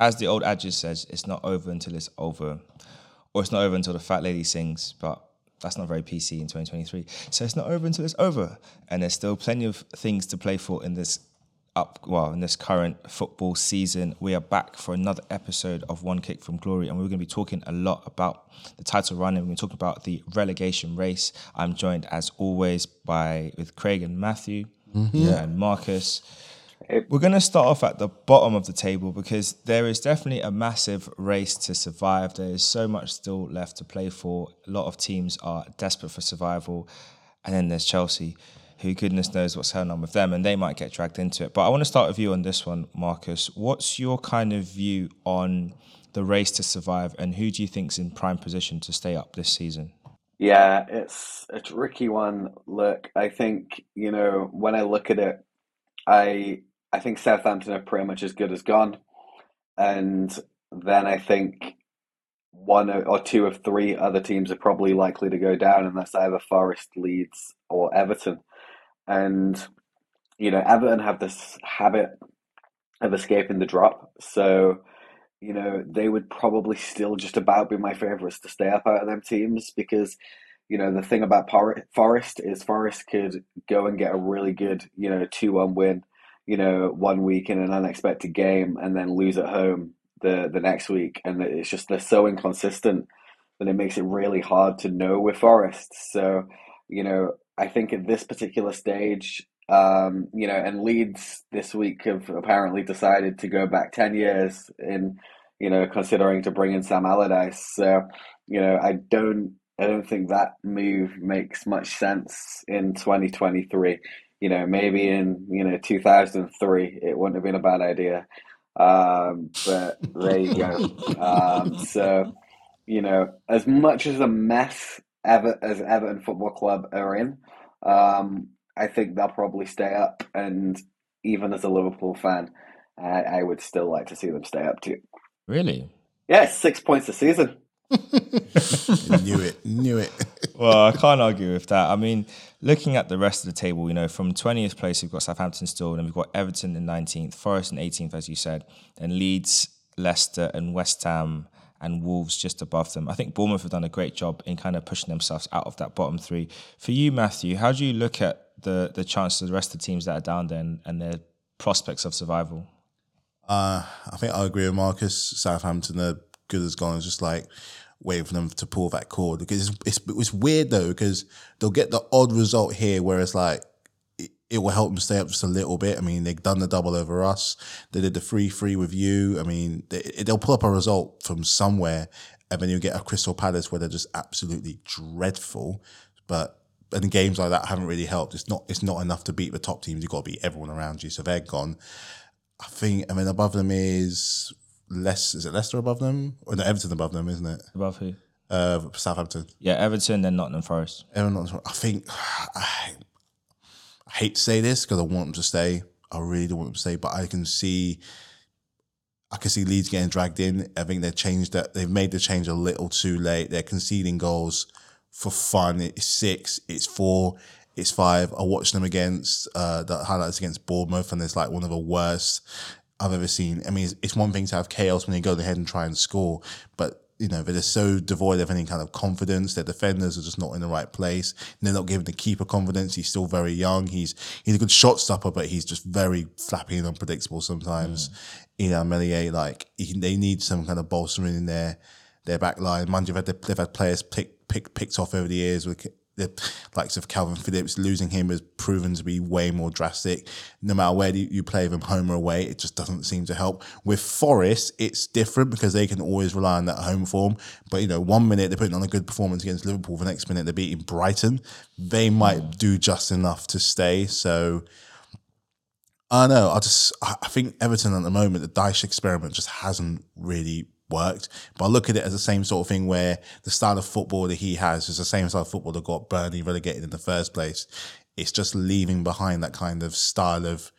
as the old adage says, it's not over until it's over, or it's not over until the fat lady sings. But that's not very PC in 2023. So it's not over until it's over, and there's still plenty of things to play for in this up well in this current football season. We are back for another episode of One Kick from Glory, and we're going to be talking a lot about the title run, and we're going to talk about the relegation race. I'm joined as always by with Craig and Matthew Mm-hmm. and Markus. We're going to start off at the bottom of the table because there is definitely a massive race to survive. There is so much still left to play for. A lot of teams are desperate for survival. And then there's Chelsea, who goodness knows what's going on with them, and they might get dragged into it. But I want to start with you on this one, Markus. What's your kind of view on the race to survive, and who do you think's in prime position to stay up this season? Yeah, it's a tricky one. Look, I think, you know, when I look at it, I I think Southampton are pretty much as good as gone. And then I think one or two of three other teams are probably likely to go down, and that's either Forest, Leeds, or Everton. And, you know, Everton have this habit of escaping the drop. So, you know, they would probably still just about be my favourites to stay up out of them teams because, you know, the thing about Forest is Forest could go and get a really good, you know, 2 1 win, you know, one week in an unexpected game and then lose at home the, the next week. And it's just, they're so inconsistent that it makes it really hard to know with Forest. So, you know, I think at this particular stage, um, you know, and Leeds this week have apparently decided to go back 10 years in, you know, considering to bring in Sam Allardyce. So, you know, I don't, I don't think that move makes much sense in 2023. You know, maybe in, you know, 2003, it wouldn't have been a bad idea. Um, but there you go. Um, so, you know, as much as a mess Ever as Everton Football Club are in, um, I think they'll probably stay up. And even as a Liverpool fan, I, I would still like to see them stay up too. Really? Yeah, six points a season. knew it, knew it. well, I can't argue with that. I mean, looking at the rest of the table, you know, from 20th place, we've got Southampton still, and we've got Everton in 19th, Forest in 18th, as you said, and Leeds, Leicester, and West Ham and Wolves just above them. I think Bournemouth have done a great job in kind of pushing themselves out of that bottom three. For you, Matthew, how do you look at the the chances of the rest of the teams that are down there and, and their prospects of survival? Uh, I think I agree with Markus. Southampton they're good as gone. It's just like waiting for them to pull that cord because it's, it's, it's weird though because they'll get the odd result here where it's like it, it will help them stay up just a little bit. I mean, they've done the double over us. They did the free free with you. I mean, they, they'll pull up a result from somewhere, and then you get a Crystal Palace where they're just absolutely dreadful. But and games like that haven't really helped. It's not it's not enough to beat the top teams. You've got to beat everyone around you. So they're gone. I think. I mean, above them is less. Is it Leicester above them or no, Everton above them? Isn't it? Above who? Uh, Southampton. Yeah, Everton, then Nottingham Forest. Everton. I think. I, I hate to say this because I want them to stay. I really don't want them to stay, but I can see. I can see Leeds getting dragged in. I think they've changed that. They've made the change a little too late. They're conceding goals for fun. It's six. It's four. It's five. I watched them against uh, the highlights against Bournemouth, and it's like one of the worst I've ever seen. I mean, it's, it's one thing to have chaos when you go ahead and try and score, but you know, they're just so devoid of any kind of confidence. Their defenders are just not in the right place. And they're not giving the keeper confidence. He's still very young. He's he's a good shot stopper, but he's just very flappy and unpredictable sometimes. Mm. You know, Meslier, like he, they need some kind of bolstering in their their back line. Mind you, they've had, they've had players pick, pick, picked off over the years with the likes of Kalvin Phillips. Losing him has proven to be way more drastic. No matter where you play them, home or away, it just doesn't seem to help. With Forest, it's different because they can always rely on that home form. But, you know, one minute they're putting on a good performance against Liverpool, the next minute they're beating Brighton. They might do just enough to stay. So, I don't know. I just I think Everton at the moment, the Dyche experiment just hasn't really worked. But I look at it as the same sort of thing where the style of football that he has is the same style of football that got Burnley relegated in the first place. It's just leaving behind that kind of style of,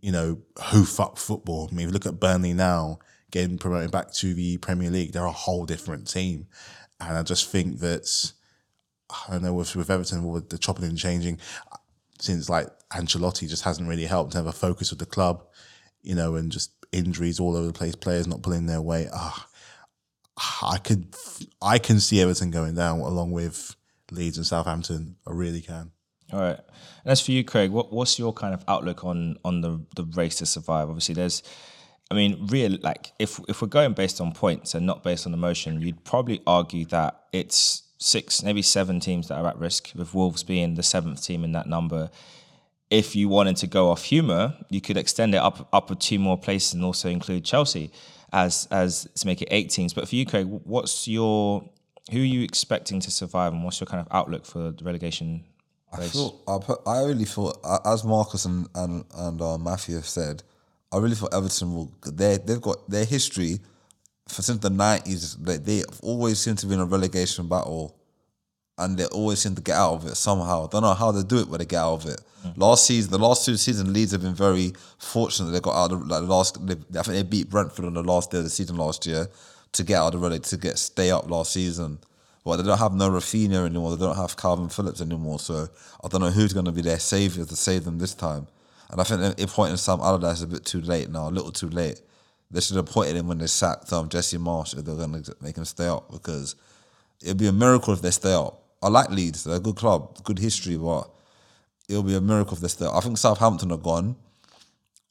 you know, hoof up football. I mean, if you look at Burnley now, getting promoted back to the Premier League, they're a whole different team. And I just think that I don't know with with Everton with the chopping and changing since like Ancelotti just hasn't really helped to have a focus with the club, you know, and just injuries all over the place, players not pulling their weight. Ah, I could, I can see Everton going down along with Leeds and Southampton. I really can. All right. And as for you, Craig, what, what's your kind of outlook on on the the race to survive? Obviously, there's, I mean, real like if if we're going based on points and not based on emotion, you'd probably argue that it's six, maybe seven teams that are at risk, with Wolves being the seventh team in that number. If you wanted to go off humour, you could extend it up up with two more places and also include Chelsea as as to make it eight teams. But for you, Craig, what's your who are you expecting to survive, and what's your kind of outlook for the relegation I feel I, put, I really thought as Markus and and, and uh, Matthew have said, I really thought Everton will they they've got their history for since the nineties. They they have always seem to be in a relegation battle, and they always seem to get out of it somehow. I Don't know how they do it, but they get out of it. Mm. Last season, the last two seasons, Leeds have been very fortunate. They got out of like last. They, I think they beat Brentford on the last day of the season last year to get out of the to get stay up last season. But they don't have no Raphinha anymore. They don't have Kalvin Phillips anymore. So I don't know who's going to be their saviour to save them this time. And I think appointing Sam Allardyce a bit too late now, a little too late. They should have appointed him when they sacked um, Jesse Marsch if they're going to make him stay up because it'd be a miracle if they stay up. I like Leeds; they're a good club, good history, but it'll be a miracle if they stay up. I think Southampton are gone.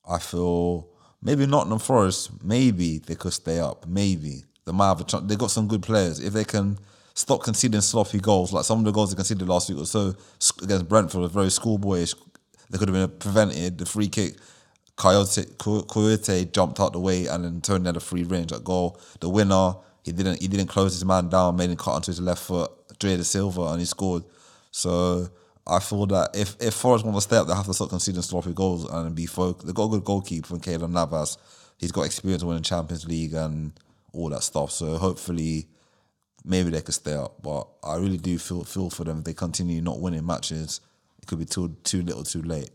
I feel maybe Nottingham Forest, maybe they could stay up. Maybe they might have a chance. They got some good players if they can stop conceding sloppy goals. Like some of the goals they conceded last week were so against Brentford was very schoolboyish. They could have been prevented. The free kick, Kouyaté Kouyaté jumped out the way and then turned at a free range at goal. The winner, he didn't he didn't close his man down, made him cut onto his left foot, Dre Silva, and he scored. So I feel that if if Forest want to stay up, they have to stop conceding sloppy goals and be focused. They've got a good goalkeeper from Keylor Navas. He's got experience winning Champions League and all that stuff. So hopefully maybe they could stay up. But I really do feel feel for them if they continue not winning matches. It could be too too little, too late.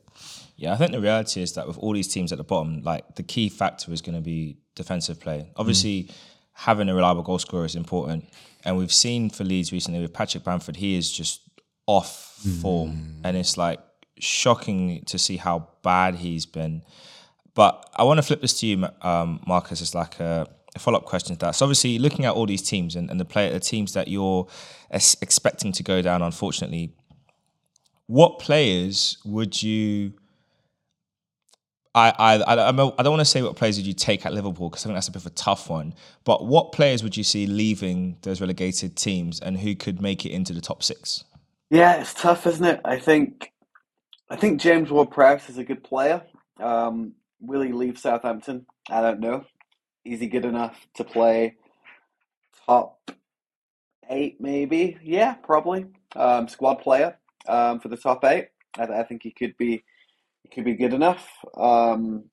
Yeah, I think the reality is that with all these teams at the bottom, like the key factor is going to be defensive play. Obviously, mm. Having a reliable goal scorer is important, and we've seen for Leeds recently with Patrick Bamford, he is just off mm. form, and it's like shocking to see how bad he's been. But I want to flip this to you, um, Markus. It's like a a follow up question to that. So obviously, looking at all these teams and, and the player, the teams that you're expecting to go down, unfortunately, what players would you? I I I, I don't want to say what players would you take at Liverpool because I think that's a bit of a tough one. But what players would you see leaving those relegated teams, and who could make it into the top six? Yeah, it's tough, isn't it? I think I think James Ward-Prowse is a good player. Um, will he leave Southampton? I don't know is he good enough to play top eight? Maybe, yeah, probably. Um, squad player um, for the top eight. I, I, think he could be, could be good enough. Um,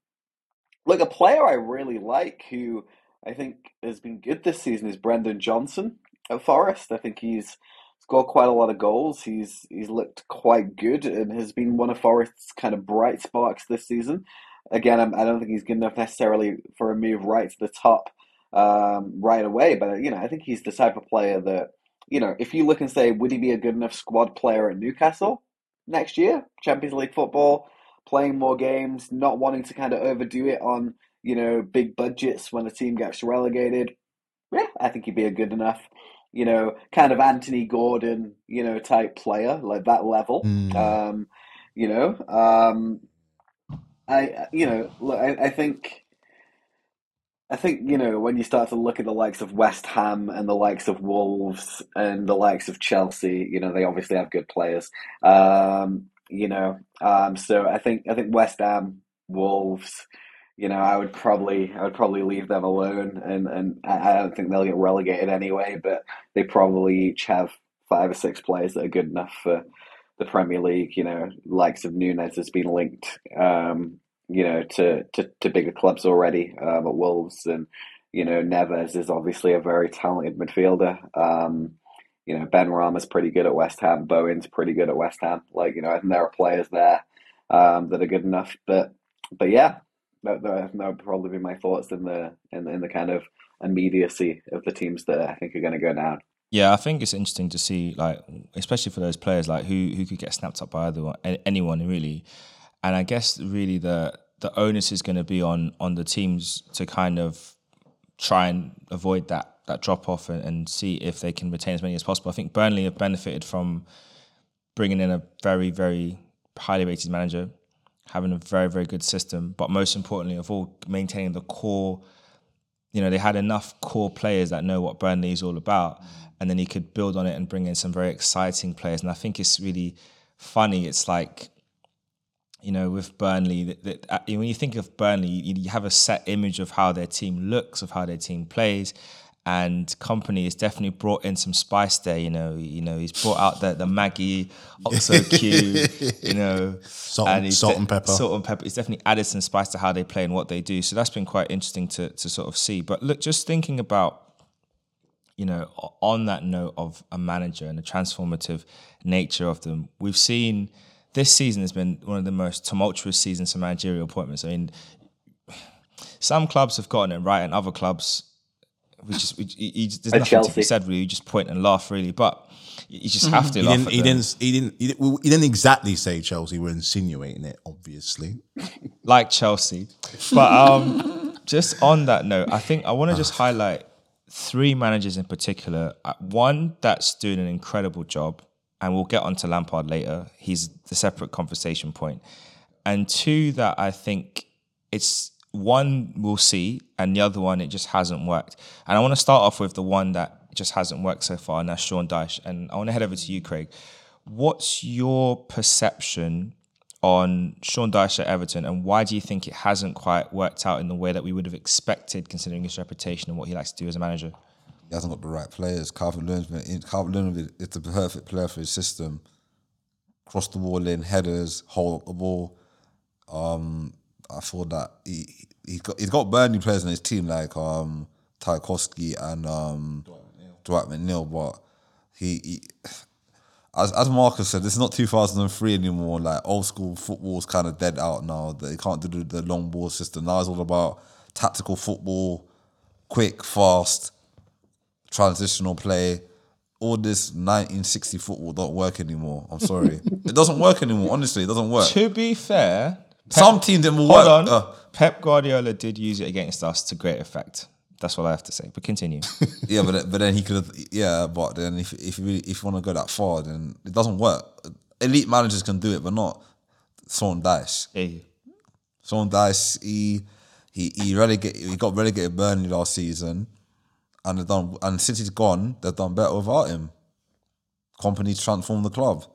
look, a player I really like who I think has been good this season is Brennan Johnson at Forest. I think he's scored quite a lot of goals. He's he's looked quite good and has been one of Forest's kind of bright sparks this season again, I'm, I do not think he's good enough necessarily for a move right to the top um, right away. But you know, I think he's the type of player that you know, if you look and say, would he be a good enough squad player at Newcastle next year, Champions League football, playing more games, not wanting to kind of overdo it on you know big budgets when a team gets relegated. Yeah, I think he'd be a good enough. You know, kind of Anthony Gordon, you know, type player, like that level. Mm. Um, you know, um, I you know look, I, I think I think you know when you start to look at the likes of West Ham and the likes of Wolves and the likes of Chelsea, you know they obviously have good players. Um, you know, um, so I think I think West Ham, Wolves, you know, I would probably I would probably leave them alone, and and I don't think they'll get relegated anyway. But they probably each have five or six players that are good enough for the Premier League. You know, likes of Nunes has been linked, um, you know, to, to, to bigger clubs already um, at Wolves, and you know, Neves is obviously a very talented midfielder. Um, you know, Benrahma's pretty good at West Ham. Bowen's pretty good at West Ham. Like, you know, there are players there um, that are good enough. But, but yeah, that, that, would probably be my thoughts in the in the, in the kind of immediacy of the teams that I think are going to go down. Yeah, I think it's interesting to see, like, especially for those players, like who who could get snapped up by either one, anyone really. And I guess really the the onus is going to be on on the teams to kind of try and avoid that that drop off and, and see if they can retain as many as possible. I think Burnley have benefited from bringing in a very very highly rated manager, having a very very good system, but most importantly of all, maintaining the core. You know, they had enough core players that know what Burnley is all about, and then he could build on it and bring in some very exciting players. And I think it's really funny. It's like you know, with Burnley, that, that, uh, when you think of Burnley, you, you, have a set image of how their team looks, of how their team plays, and Kompany has definitely brought in some spice there. You know, you know, he's brought out the the Maggi Oxo Q, you know, salt and, salt de- and pepper, salt and pepper. He's definitely added some spice to how they play and what they do. So that's been quite interesting to to sort of see. But look, just thinking about you know, on that note of a manager and the transformative nature of them, we've seen this season has been one of the most tumultuous seasons for managerial appointments. I mean, some clubs have gotten it right, and other clubs, we just, we, you, there's nothing Chelsea. to be said really. You just point and laugh really, but you just have to. he, didn't, he didn't, he didn't. He didn't. He didn't exactly say Chelsea. We're insinuating it, obviously. like Chelsea, but um, just on that note, I think I want to just highlight three managers in particular. Uh, one that's doing an incredible job, and we'll get onto Lampard later. He's the separate conversation point. And two that I think it's one we'll see, and the other one it just hasn't worked. And I want to start off with the one that just hasn't worked so far, and that's Sean Dyche. And I want to head over to you, Craig. What's your perception on Sean Dyche at Everton, and why do you think it hasn't quite worked out in the way that we would have expected, considering his reputation and what he likes to do as a manager? He hasn't got the right players. Calvert Lewin, is the perfect player for his system. Cross the wall in, headers, hold the ball. Um, I thought that he he got he's got Burnley players in his team like um Tarkowski and um Dwight McNeil, but he, he as as Marcus said, this is not 2003 anymore. Like old school football's kind of dead out now. They can't do the long ball system. Now it's all about tactical football, quick, fast, transitional play. All this 1960 football don't work anymore. I'm sorry, it doesn't work anymore. Honestly, it doesn't work. To be fair, Pep, some teams didn't hold work. on. Uh, Pep Guardiola did use it against us to great effect. That's what I have to say. But continue. yeah, but but then he could have. Yeah, but then if if you really, if you want to go that far, then it doesn't work. Elite managers can do it, but not Sean Dyche. Yeah. Sean Dyche, he he he relegated. He got relegated Burnley last season, and done. And since he's gone, they've done better without him. Kompany transformed the club.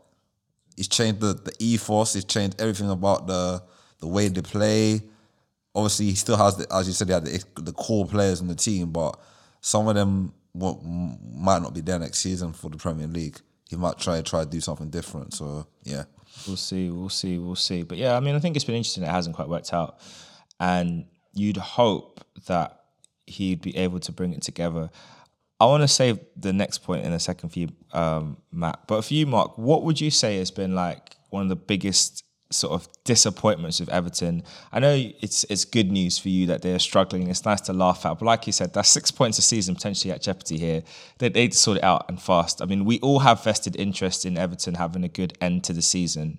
He's changed the, the ethos. He's changed everything about the the way they play obviously he still has, the, as you said, he had the, the core players in the team, but some of them might not be there next season for the Premier League. He might try try to do something different. So yeah, we'll see, we'll see, we'll see. But yeah, I mean, I think it's been interesting. It hasn't quite worked out, and you'd hope that he'd be able to bring it together. I want to save the next point in a second for you, um, Matt. But for you, Mark, what would you say has been like one of the biggest sort of disappointments with Everton. I know it's it's good news for you that they're struggling. It's nice to laugh at, but like you said, that's six points a season potentially at jeopardy here. They they sort it out and fast. I mean, we all have vested interest in Everton having a good end to the season.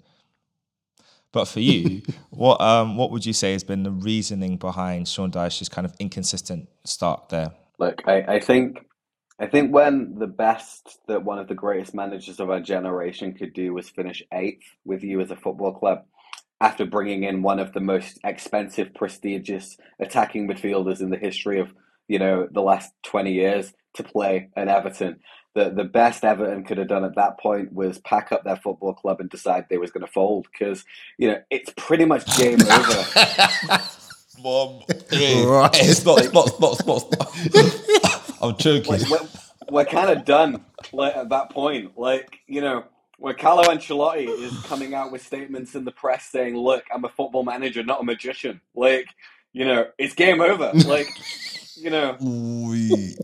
But for you, what um what would you say has been the reasoning behind Sean Dyche's kind of inconsistent start there? Look, I, I think I think when the best that one of the greatest managers of our generation could do was finish eighth with you as a football club after bringing in one of the most expensive, prestigious attacking midfielders in the history of, you know, the last 20 years to play at Everton. The, the best Everton could have done at that point was pack up their football club and decide they was going to fold because, you know, it's pretty much game over. Mom. Right. It's not, it's not, it's not, it's not. I'm joking. Like, we're, we're kind of done like, at that point. Like, you know, where Carlo Ancelotti is coming out with statements in the press saying, "Look, I'm a football manager, not a magician." Like, you know, it's game over. Like, you know,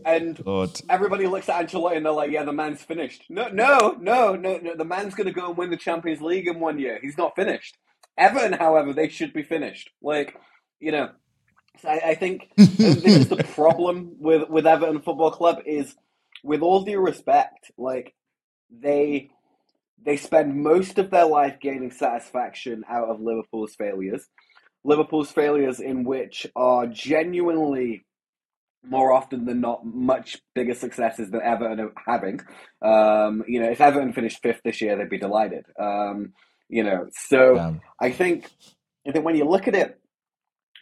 and God. everybody looks at Ancelotti and they're like, "Yeah, the man's finished." No, no, no, no, no. The man's going to go and win the Champions League in one year. He's not finished. Everton, however, they should be finished. Like, you know, I, I think this is the problem with with Everton Football Club is, with all due respect, like they they spend most of their life gaining satisfaction out of Liverpool's failures. Liverpool's failures in which are genuinely more often than not much bigger successes than Everton are having. Um, you know, if Everton finished fifth this year, they'd be delighted. Um, you know, so Damn. I think I think when you look at it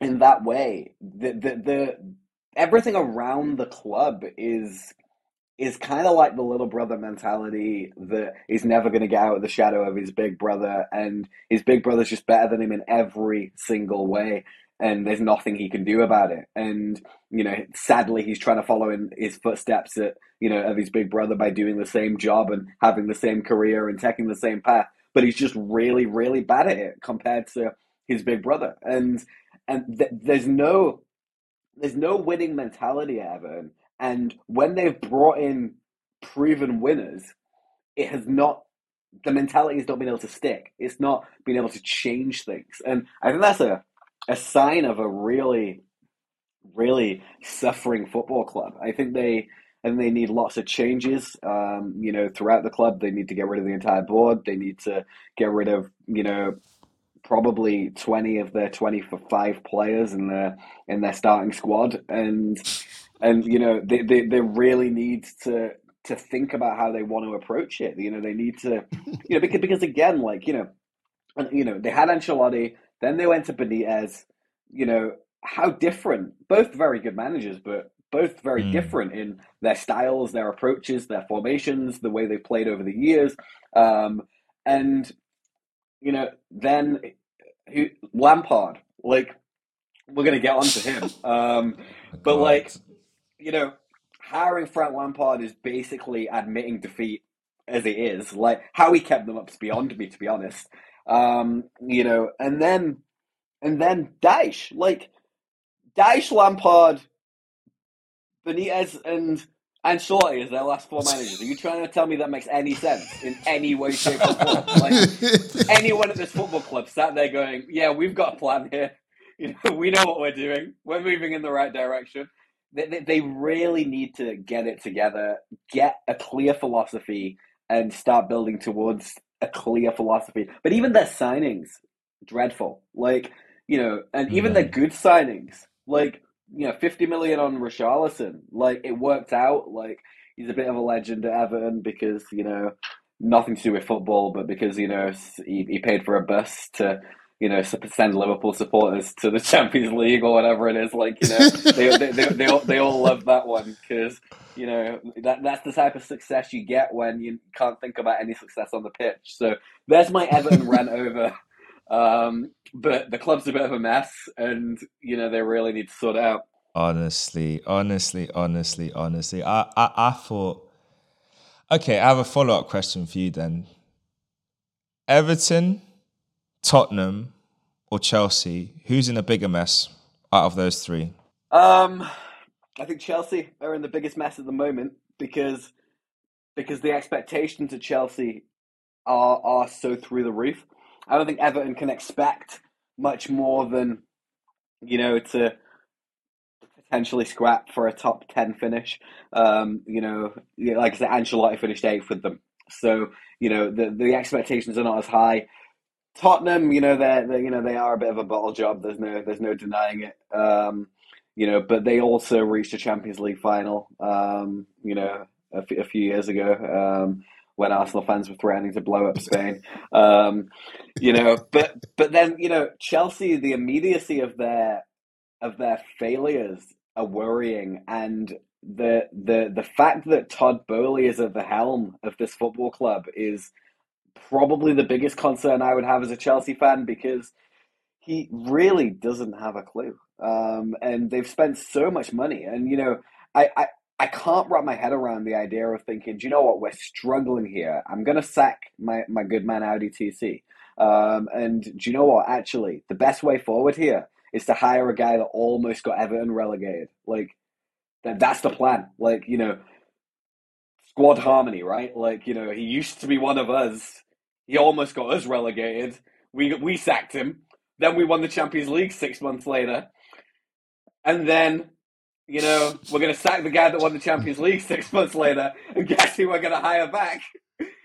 in that way, the the, the everything around the club is is kind of like the little brother mentality that he's never going to get out of the shadow of his big brother, and his big brother's just better than him in every single way, and there's nothing he can do about it. And you know, sadly, he's trying to follow in his footsteps at you know of his big brother by doing the same job and having the same career and taking the same path, but he's just really, really bad at it compared to his big brother, and and th- there's no there's no winning mentality at Everton. And when they've brought in proven winners, it has not the mentality has not been able to stick. It's not been able to change things. And I think that's a a sign of a really, really suffering football club. I think they and they need lots of changes. Um, you know, throughout the club, they need to get rid of the entire board. They need to get rid of you know probably 20 of their 25 players in their in their starting squad. And and you know they, they, they really need to to think about how they want to approach it. You know they need to you know because because again like you know you know they had Ancelotti then they went to Benitez. You know how different? Both very good managers but both very Mm. different in their styles their approaches their formations the way they've played over the years. Um, and you know, then who Lampard, like we're gonna get onto him. Um, but God. like, you know, hiring Frank Lampard is basically admitting defeat as it is. Like how he kept them up is beyond me, to be honest. Um, you know, and then and then Dyche, like Dyche, Lampard, Benitez, and Ancelotti as their last four managers. Are you trying to tell me that makes any sense in any way, shape, or form? Like anyone at this football club sat there going, "Yeah, we've got a plan here. You know, we know what we're doing. We're moving in the right direction." They, they, they really need to get it together, get a clear philosophy, and start building towards a clear philosophy. But even their signings, dreadful. Like you know, and even their hmm. good signings, like you know, fifty million on Richarlison, like it worked out. Like he's a bit of a legend at Everton because you know nothing to do with football, but because you know he, he paid for a bus to you know send Liverpool supporters to the Champions League or whatever it is. Like you know they they they, they, all, they all love that one because you know that that's the type of success you get when you can't think about any success on the pitch. So there's my Everton rant over. Um, but the club's a bit of a mess, and you know they really need to sort it out. Honestly, honestly, honestly, honestly, I, I, I thought. Okay, I have a follow up question for you then. Everton, Tottenham, or Chelsea? Who's in a bigger mess out of those three? Um, I think Chelsea are in the biggest mess at the moment because because the expectations of Chelsea are are so through the roof. I don't think Everton can expect much more than you know to potentially scrap for a top ten finish. Um, you know, like I said, Ancelotti finished eighth with them, so you know the the expectations are not as high. Tottenham, you know, they're, they you know they are a bit of a bottle job. There's no there's no denying it. Um, you know, but they also reached a Champions League final. Um, you know, a, f- a few years ago um, when Arsenal fans were threatening to blow up Spain. Um, you know, but but then you know Chelsea, the immediacy of their of their failures are worrying, and the the the fact that Todd Boehly is at the helm of this football club is probably the biggest concern I would have as a Chelsea fan because he really doesn't have a clue. Um, and they've spent so much money, and you know, I, I I can't wrap my head around the idea of thinking, do you know what, we're struggling here. I'm gonna sack my my good man Audi TC. Um, and do you know what? Actually, the best way forward here is to hire a guy that almost got Everton relegated. Like that, that's the plan. Like you know, squad harmony, right? Like you know, he used to be one of us. He almost got us relegated. We we sacked him. Then we won the Champions League six months later, and then You know, we're going to sack the guy that won the Champions League six months later, and guess who we're going to hire back?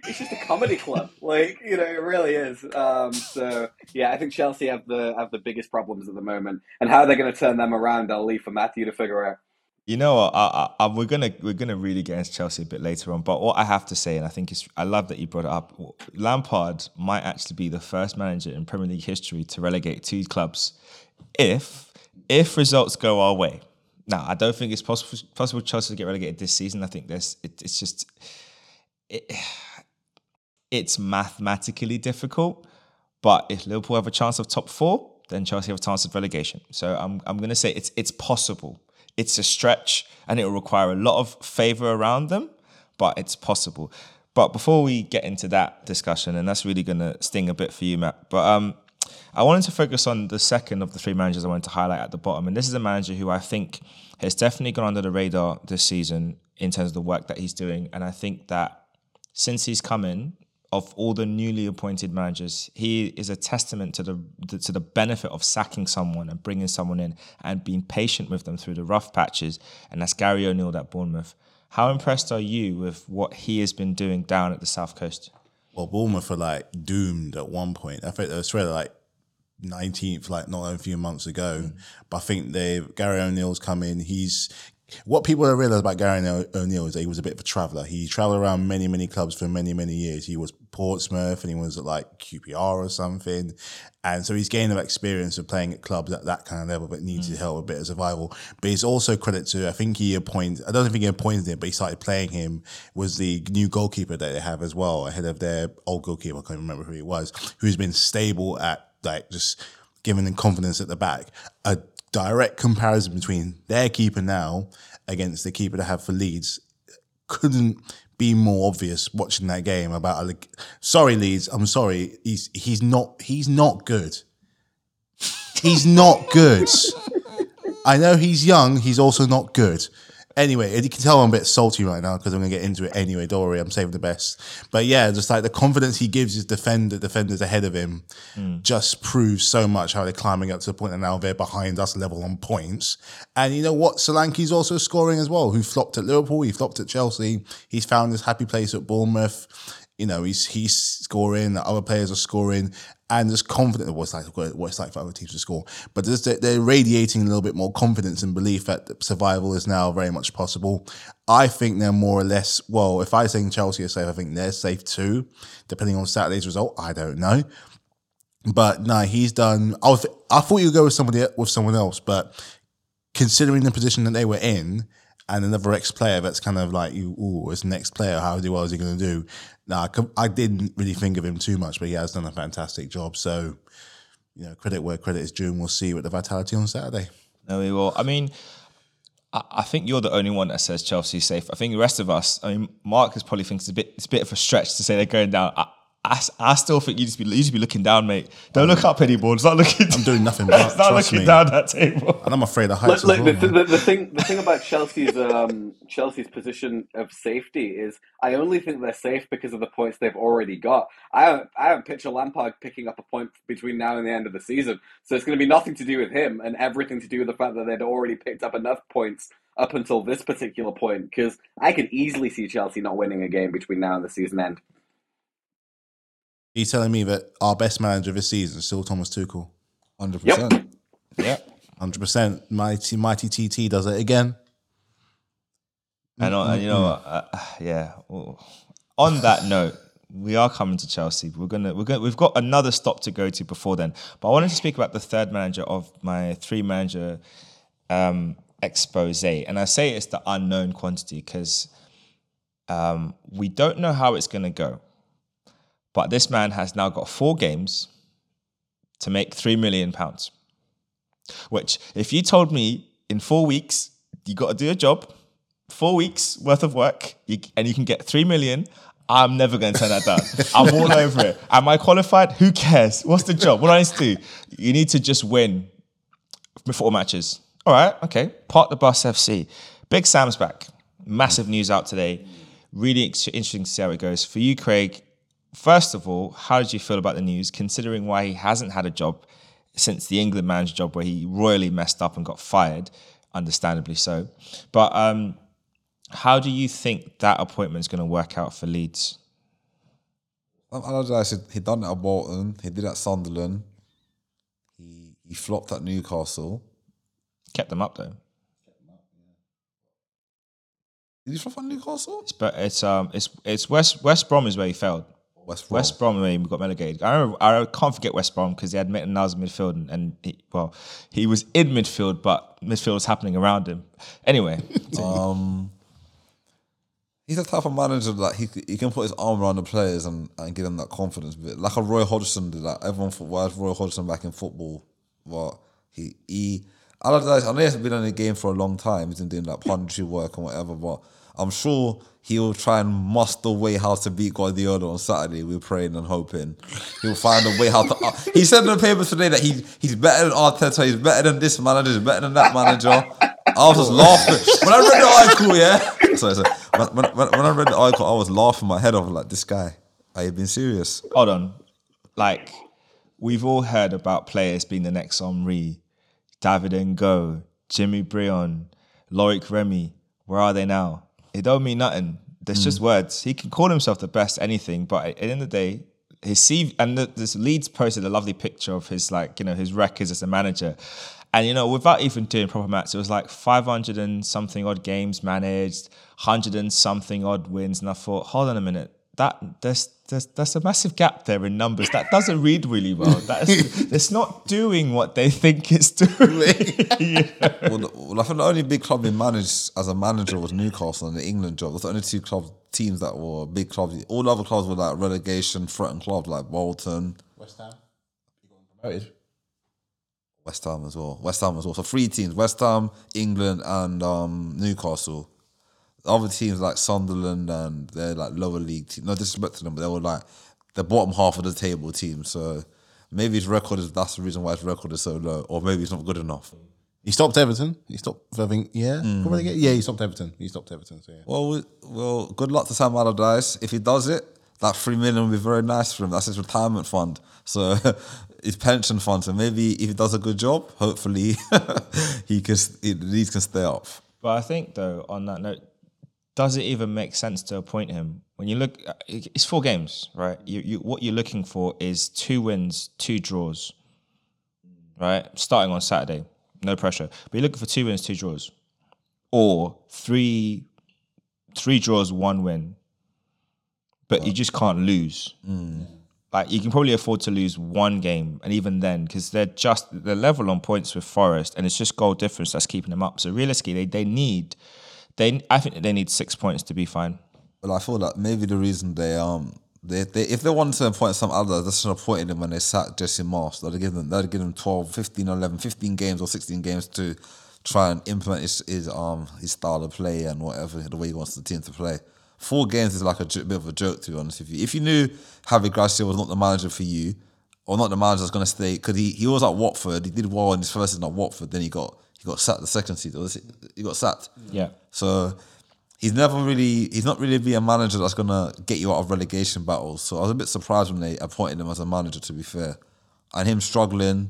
It's just a comedy club, like you know, it really is. Um, so yeah, I think Chelsea have the have the biggest problems at the moment, and how they're going to turn them around, I'll leave for Matthew to figure out. You know? I, I, I, we're gonna we're gonna really get into Chelsea a bit later on. But what I have to say, and I think it's I love that you brought it up. Lampard might actually be the first manager in Premier League history to relegate two clubs, if if results go our way. Now, I don't think it's possible possible Chelsea to get relegated this season. I think there's it, it's just it, it's mathematically difficult. But if Liverpool have a chance of top four, then Chelsea have a chance of relegation. So I'm I'm gonna say it's it's possible it's a stretch and it will require a lot of favor around them, but it's possible. But before we get into that discussion, and that's really to sting a bit for you, Matt, but um, I wanted to focus on the second of the three managers I wanted to highlight at the bottom. And this is a manager who I think has definitely gone under the radar this season in terms of the work that he's doing. And I think that since he's come in, of all the newly appointed managers, he is a testament to the, to the benefit of sacking someone and bringing someone in and being patient with them through the rough patches. And that's Gary O'Neill at Bournemouth. How impressed are you with what he has been doing down at the South Coast? Well, Bournemouth were like doomed at one point. I think they were like 19th, like not a few months ago. Mm. But I think they Gary O'Neill's come in. He's what people don't realize about Gary O'Neill is that he was a bit of a traveller. He travelled around many, many clubs for many, many years. He was Portsmouth and he was at like QPR or something. And so he's gained of experience of playing at clubs at that kind of level, but needs mm. help a bit of survival. But he's also credit to, I think he appointed, I don't think he appointed him, but he started playing him, was the new goalkeeper that they have as well, ahead of their old goalkeeper. I can't remember who he was, who's been stable at like just giving them confidence at the back. A direct comparison between their keeper now against the keeper they have for Leeds couldn't be more obvious watching that game about a, sorry Leeds I'm sorry he's he's not he's not good. He's not good. I know he's young he's also not good Anyway, you can tell I'm a bit salty right now because I'm going to get into it anyway. Don't worry, I'm saving the best. But yeah, just like the confidence he gives his defender, defenders ahead of him, mm. just proves so much how they're climbing up to the point that now they're behind us level on points. And you know what? Solanke's also scoring as well, who flopped at Liverpool, he flopped at Chelsea. He's found his happy place at Bournemouth you know, he's he's scoring, other players are scoring, and just confident of what's like what it's like for other teams to score. But they're radiating a little bit more confidence and belief that survival is now very much possible. I think they're more or less well. If I think Chelsea are safe, I think they're safe too, depending on Saturday's result. I don't know, but no, he's done. I, was, I thought you'd go with somebody with someone else, but considering the position that they were in and another ex player that's kind of like you, oh, it's next player. How do well is he going to do? Nah, I didn't really think of him too much, but he has done a fantastic job. So, you know, credit where credit is due, and we'll see with the vitality on Saturday. No, we will. I mean, I, think you're the only one that says Chelsea's safe. I think the rest of us, I mean, Markus probably thinks it's a bit, it's a bit of a stretch to say they're going down. I, I still think you just be you just be looking down, mate. Don't look up anymore. It's not looking. I'm doing nothing. But not looking me. down that table. And I'm afraid of heights. Look, look, well, the, the, the, thing, the thing about Chelsea's um, Chelsea's position of safety is, I only think they're safe because of the points they've already got. I don't, I don't picture Lampard picking up a point between now and the end of the season. So it's going to be nothing to do with him and everything to do with the fact that they'd already picked up enough points up until this particular point. Because I could easily see Chelsea not winning a game between now and the season end. He's telling me that our best manager this season is still Thomas Tuchel. Hundred percent. Yeah, hundred percent. Mighty mighty TT does it again. And, uh, you know, uh, yeah. On that note, we are coming to Chelsea. We're gonna we're gonna we've got another stop to go to before then. But I wanted to speak about the third manager of my three manager um, expose, and I say it's the unknown quantity because um, we don't know how it's gonna go. But this man has now got four games to make three million pounds. Which, if you told me in four weeks you got to do a job, four weeks worth of work, you, and you can get three million, I'm never going to turn that down. I'm all over it. Am I qualified? Who cares? What's the job? What do I need to do? You need to just win four matches. All right, okay. Park the bus FC. Big Sam's back. Massive news out today. Really interesting to see how it goes. For you, Craig, First of all, how did you feel about the news, considering why he hasn't had a job since the England manager job where he royally messed up and got fired? understandably so. But um, how do you think that appointment is going to work out for Leeds? Um, Allardyce, he done it at Bolton. He did it at Sunderland. He he flopped at Newcastle. Kept them up though. Did he flop at Newcastle? It's, but it's um it's it's West West Brom is where he failed. West Brom. West Brom he got relegated. I remember, I can't forget West Brom because he had Niles in midfield and, and he, well he was in midfield but midfield was happening around him. Anyway, Um, he's the type of manager that he he can put his arm around the players and, and give them that confidence. But like a Roy Hodgson did that. Everyone thought, why is Roy Hodgson back in football? Well, he he Allardyce, I know he hasn't been in the game for a long time. He's been doing like punditry work and whatever. But I'm sure he'll try and muster way how to beat Guardiola on Saturday. We're praying and hoping he'll find a way how to. Uh, he said in the paper today that he he's better than Arteta. He's better than this manager. He's better than that manager. I was just laughing when I read the article. Yeah, sorry, sorry. When, when, when I read the article, I was laughing my head off like this guy. Are you being serious? hold on. Like we've all heard about players being the next Henry, David N'Gog, Jimmy Briand, Loic Remy. Where are they now? It don't mean nothing. There's just mm. words. He can call himself the best anything, but at the end of the day, his CV and the, this Leeds posted a lovely picture of his like you know his records as a manager, and you know without even doing proper maths, it was like 500 and something odd games managed, 100 and something odd wins, and I thought, hold on a minute, that there's there's there's a massive gap there in numbers. That doesn't read really well. That's it's not doing what they think it's doing. Well, the- well, I think the only big club he managed as a manager was Newcastle and the England job. That's the only two club teams that were big clubs. All the other clubs were like relegation threatened clubs like Bolton, West Ham. Promoted. West Ham as well. West Ham as well. So three teams: West Ham, England, and um, Newcastle. The other teams like Sunderland and they're like lower league teams. No disrespect to them, but they were like the bottom half of the table team. So maybe his record is that's the reason why his record is so low, or maybe it's not good enough. He stopped Everton. He stopped, I think, yeah. Mm. got relegated? Yeah, he stopped Everton. He stopped Everton. So yeah. Well, well, good luck to Sam Allardyce. If he does it, that three million will be very nice for him. That's his retirement fund. So his pension fund. So maybe if he does a good job, hopefully he can he, Leeds can stay up. But I think though, on that note, does it even make sense to appoint him? When you look, it's four games, right? You, you what you're looking for is two wins, two draws, right? Starting on Saturday, no pressure. But you're looking for two wins, two draws, or three, three draws, one win. But you just can't lose. Hmm. Like you can probably afford to lose one game, and even then, because they're just they're level on points with Forest, and it's just goal difference that's keeping them up. So realistically, they they need they I think they need six points to be fine. Well, I feel like maybe the reason they um they, they if they wanted to appoint some other, they should have appointed him when they sacked Jesse Marsch. They'd give them they'd give him 12, 15, 11, 15 games or 16 games to try and implement his, his um his style of play and whatever the way he wants the team to play. Four games is like a bit of a joke to be honest with you. If you knew Javi Gracia was not the manager for you, or not the manager that's going to stay, because he, he was at Watford, he did well in his first season at Watford, then he got he got sacked the second season. Was He got sacked. Yeah, So he's never really he's not really be a manager that's gonna get you out of relegation battles. So I was a bit surprised when they appointed him as a manager. To be fair, and him struggling,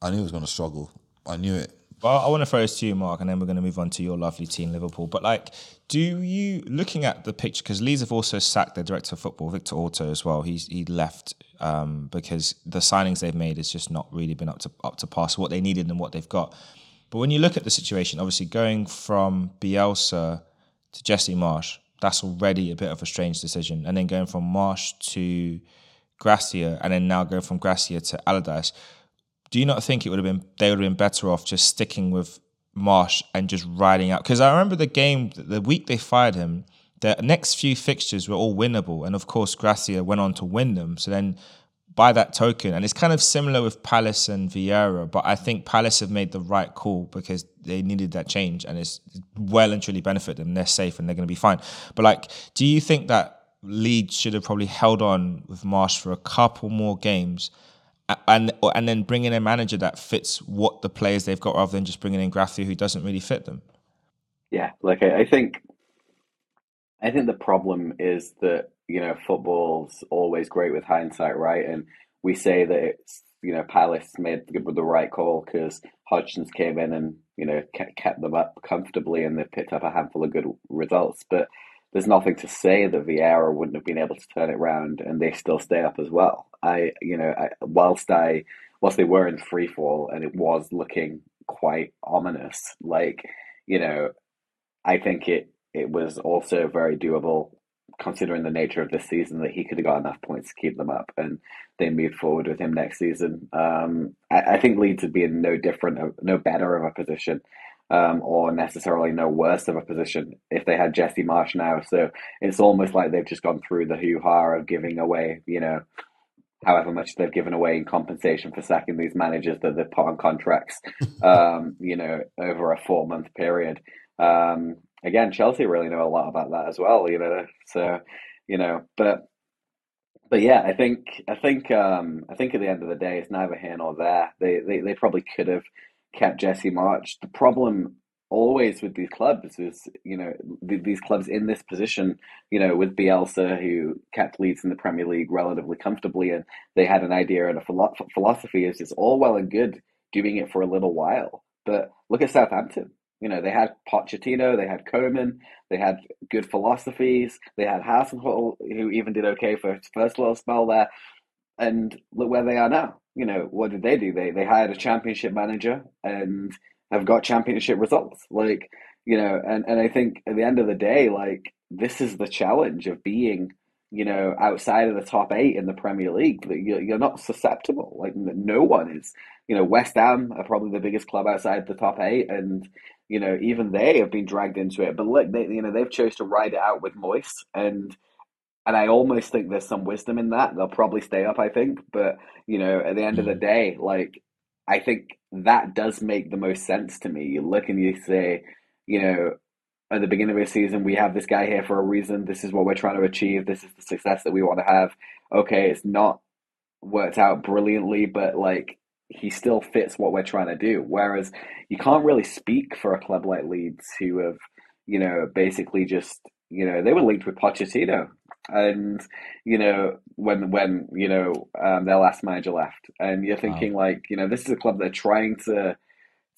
I knew he was gonna struggle. I knew it. Well, I want to throw this to you, Mark, and then we're going to move on to your lovely team, Liverpool. But like, do you looking at the picture? Because Leeds have also sacked their director of football, Victor Orta, as well. He's he left um, because the signings they've made has just not really been up to up to pass what they needed and what they've got. But when you look at the situation, obviously going from Bielsa to Jesse Marsch, that's already a bit of a strange decision, and then going from Marsch to Gracia, and then now going from Gracia to Allardyce do you not think it would have been they would have been better off just sticking with Marsch and just riding out? Because I remember the game, the week they fired him, the next few fixtures were all winnable, and of course Gracia went on to win them. So then, by that token, and it's kind of similar with Palace and Vieira, but I think Palace have made the right call because they needed that change, and it's well and truly benefited them. They're safe and they're going to be fine. But like, do you think that Leeds should have probably held on with Marsch for a couple more games? and and then bring in a manager that fits what the players they've got rather than just bringing in Gracia who doesn't really fit them. Yeah, like I, I think, I think the problem is that you know football's always great with hindsight, right? And we say that it's you know Palace made the, the right call because Hodgson's came in and you know kept, them up comfortably, and they've picked up a handful of good results. But there's nothing to say that Vieira wouldn't have been able to turn it around, and they still stay up as well. I, you know, I, whilst I, whilst they were in free fall, and it was looking quite ominous, like you know, I think it it was also very doable considering the nature of this season that he could have got enough points to keep them up and they moved forward with him next season. Um, I, I, think Leeds would be in no different, no better of a position um, or necessarily no worse of a position if they had Jesse Marsch now. So it's almost like they've just gone through the hoo ha of giving away, you know, however much they've given away in compensation for sacking these managers that they've put on contracts, um, you know, over a four month period. Um, again, Chelsea really know a lot about that as well, you know. So, you know, but but yeah, I think I think um, I think at the end of the day, it's neither here nor there. They they, they probably could have kept Jesse Marsch. The problem always with these clubs is you know these clubs in this position you know with Bielsa who kept Leeds in the Premier League relatively comfortably and they had an idea and a philosophy is it's all well and good doing it for a little while but look at Southampton you know, they had Pochettino, they had Koeman, they had good philosophies, they had Hasenhüttl, who even did okay for his first little spell there. And look where they are now. You know, what did they do? They they hired a championship manager and have got championship results. Like, you know, and, and I think at the end of the day, like, this is the challenge of being you know, outside of the top eight in the Premier League, you're not susceptible. Like no one is. You know, West Ham are probably the biggest club outside the top eight, and you know, even they have been dragged into it. But look, they, you know, they've chose to ride it out with Moyes, and and I almost think there's some wisdom in that. They'll probably stay up, I think. But you know, at the end of the mm. day, like I think that does make the most sense to me. You look and you say, you know, at the beginning of the season, we have this guy here for a reason. This is what we're trying to achieve. This is the success that we want to have. Okay, it's not worked out brilliantly, but like he still fits what we're trying to do. Whereas you can't really speak for a club like Leeds who have, you know, basically just, you know, they were linked with Pochettino. And, you know, when, when, you know, um, their last manager left and you're thinking wow. like, you know, this is a club they're trying to,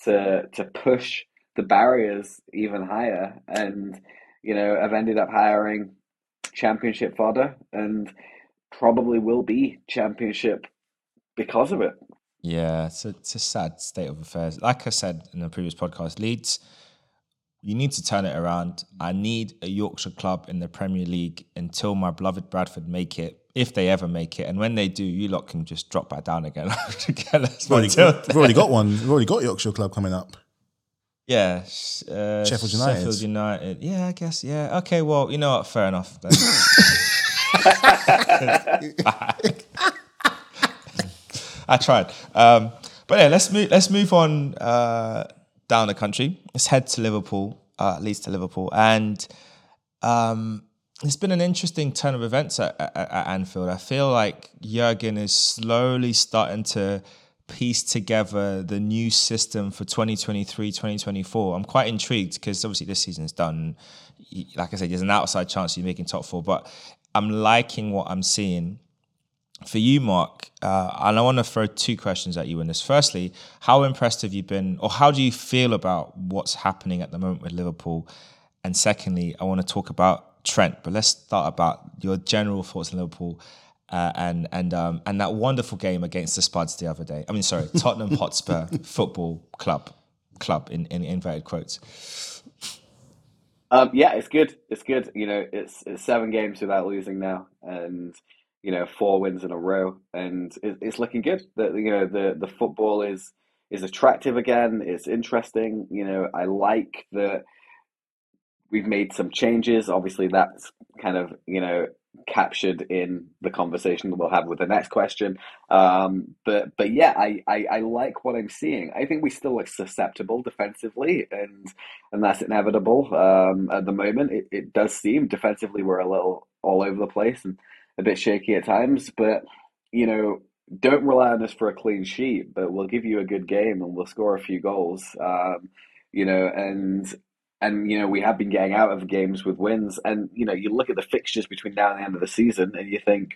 to, to push the barriers even higher and you know have ended up hiring championship fodder and probably will be championship because of it yeah it's a, it's a sad state of affairs like i said in the previous podcast leeds you need to turn it around i need a yorkshire club in the premier league until my beloved bradford make it if they ever make it, and when they do, you lot can just drop back down again. we've, already, we've already got one. We've already got Yorkshire Club coming up. Yeah, uh, Sheffield United. Sheffield United. Yeah, I guess. Yeah. Okay. Well, you know what? Fair enough. I tried. Um, but yeah, let's move. Let's move on uh, down the country. Let's head to Liverpool. Uh, at least to Liverpool, and um, it's been an interesting turn of events at, at, at Anfield. I feel like Jurgen is slowly starting to piece together the new system for 2023 2024 i'm quite intrigued because obviously this season's done like i said there's an outside chance you're making top four but i'm liking what i'm seeing for you mark uh, and i want to throw two questions at you in this firstly how impressed have you been or how do you feel about what's happening at the moment with liverpool and secondly i want to talk about trent but let's start about your general thoughts on liverpool uh, and and um, and that wonderful game against the Spuds the other day. I mean, sorry, Tottenham Hotspur Football Club, club in, in inverted quotes. Um, yeah, it's good. It's good. You know, it's, it's seven games without losing now, and you know, four wins in a row, and it, it's looking good. That you know, the the football is is attractive again. It's interesting. You know, I like that we've made some changes. Obviously, that's kind of you know captured in the conversation that we'll have with the next question. Um, but but yeah, I, I, I like what I'm seeing. I think we still look susceptible defensively, and and that's inevitable. Um, at the moment, it, it does seem defensively we're a little all over the place and a bit shaky at times. But you know, don't rely on us for a clean sheet, but we'll give you a good game and we'll score a few goals. Um, you know, and and you know we have been getting out of games with wins and you know you look at the fixtures between now and the end of the season and you think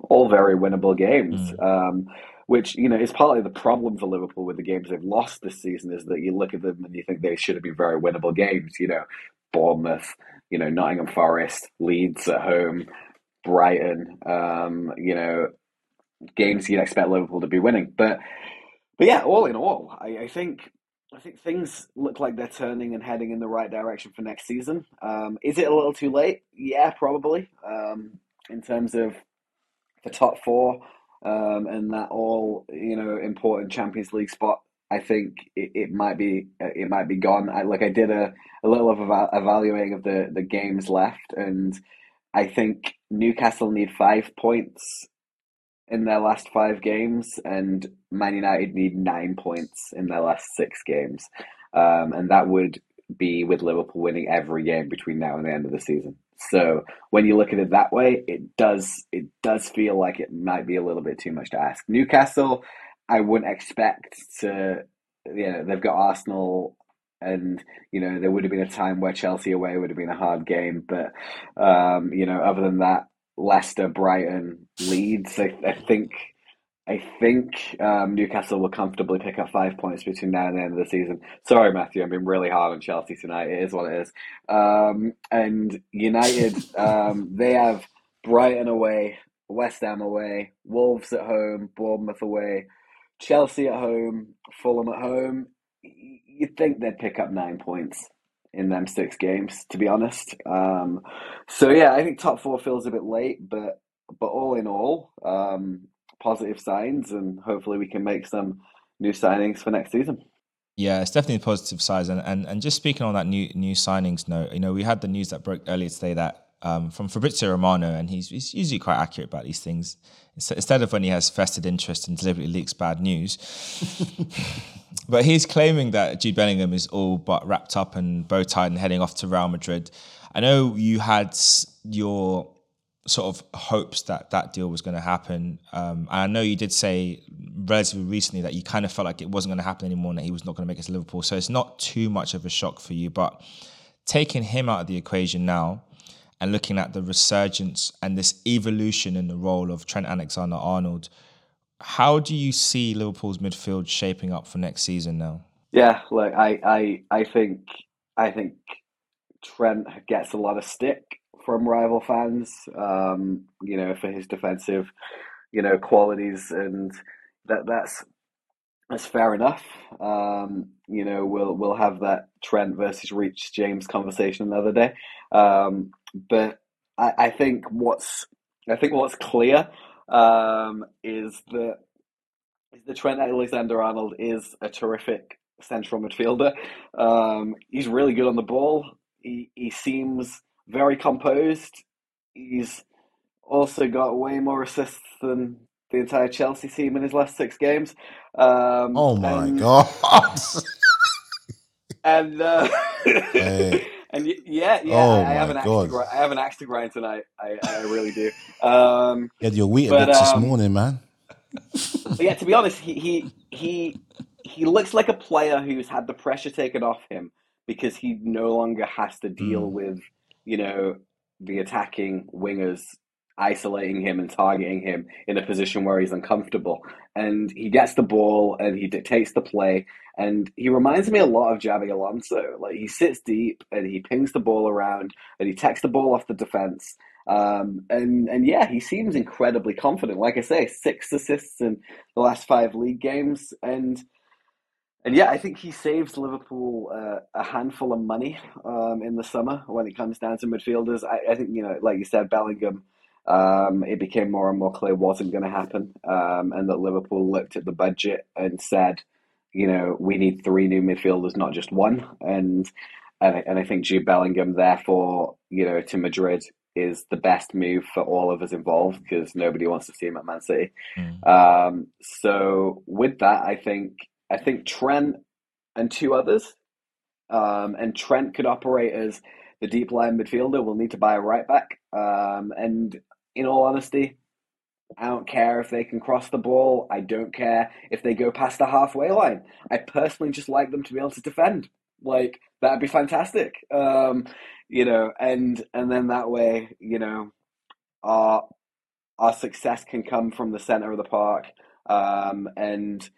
all very winnable games mm. um, which you know is partly the problem for Liverpool with the games they've lost this season is that you look at them and you think they should have been very winnable games. You know, Bournemouth, you know, Nottingham Forest, Leeds at home, Brighton. Um, you know, games you'd expect Liverpool to be winning, but but yeah, all in all, I, I think I think things look like they're turning and heading in the right direction for next season. Um, is it a little too late? Yeah, probably. Um, in terms of the top four um, and that all you know important Champions League spot, I think it, it might be it might be gone. I, like I did a, a little of evaluating of the the games left, and I think Newcastle need five points in their last five games, and Man United need nine points in their last six games, um, and that would be with Liverpool winning every game between now and the end of the season. So when you look at it that way, it does it does feel like it might be a little bit too much to ask. Newcastle, I wouldn't expect to. You know, they've got Arsenal and you know there would have been a time where Chelsea away would have been a hard game, but um, you know other than that, Leicester, Brighton, Leeds. I, I think I think um, Newcastle will comfortably pick up five points between now and the end of the season. Sorry, Matthew, I've been really hard on Chelsea tonight. It is what it is. Um, and United, um, they have Brighton away, West Ham away, Wolves at home, Bournemouth away, Chelsea at home, Fulham at home. You'd think they'd pick up nine points in them six games, to be honest. Um, so yeah, I think top four feels a bit late, but but all in all, um, positive signs, and hopefully we can make some new signings for next season. Yeah, it's definitely positive sign. And, and and just speaking on that new new signings note, you know, we had the news that broke earlier today that um, from Fabrizio Romano, and he's, he's usually quite accurate about these things. Instead of when he has vested interest and deliberately leaks bad news, but he's claiming that Jude Bellingham is all but wrapped up and bow tied and heading off to Real Madrid. I know you had your sort of hopes that that deal was going to happen. Um, and I know you did say relatively recently that you kind of felt like it wasn't going to happen anymore and that he was not going to make it to Liverpool. So it's not too much of a shock for you. But taking him out of the equation now and looking at the resurgence and this evolution in the role of Trent Alexander Arnold, how do you see Liverpool's midfield shaping up for next season now? Yeah, look, I, I, I think, I think Trent gets a lot of stick from rival fans, um, you know, for his defensive, you know, qualities, and that that's that's fair enough. Um, you know, we'll we'll have that Trent versus Reece James conversation another day. Um, but I, I think what's I think what's clear um, is that is that Trent Alexander Arnold is a terrific central midfielder. Um, he's really good on the ball. He he seems very composed. He's also got way more assists than the entire Chelsea team in his last six games. Um, oh my and, god! and uh, Hey. and yeah, yeah, Oh I, have an axe to God. grind. I have an axe to grind tonight. I, I really do. Um, You had your Weetabix But, this um, morning, man. but yeah, to be honest, he he he he looks like a player who's had the pressure taken off him because he no longer has to deal Mm. with you know the attacking wingers isolating him and targeting him in a position where he's uncomfortable. And he gets the ball and he dictates the play. And he reminds me a lot of Xabi Alonso. Like he sits deep and he pings the ball around and he takes the ball off the defense. Um, and and yeah, he seems incredibly confident. Like I say, six assists in the last five league games, and and yeah, I think he saves Liverpool uh, a handful of money um, in the summer when it comes down to midfielders. I, I think you know, like you said, Bellingham. Um, it became more and more clear wasn't going to happen, um, and that Liverpool looked at the budget and said, you know, we need three new midfielders, not just one. And and I, and I think Jude Bellingham, therefore, you know, to Madrid is the best move for all of us involved because nobody wants to see him at Man City. Mm. Um, so with that, I think I think Trent and two others, um, and Trent could operate as the deep line midfielder. We'll need to buy a right back. Um, and in all honesty, I don't care if they can cross the ball. I don't care if they go past the halfway line. I personally just like them to be able to defend. Like that'd be fantastic. Um, you know, and and then that way, you know, our our success can come from the center of the park. um, and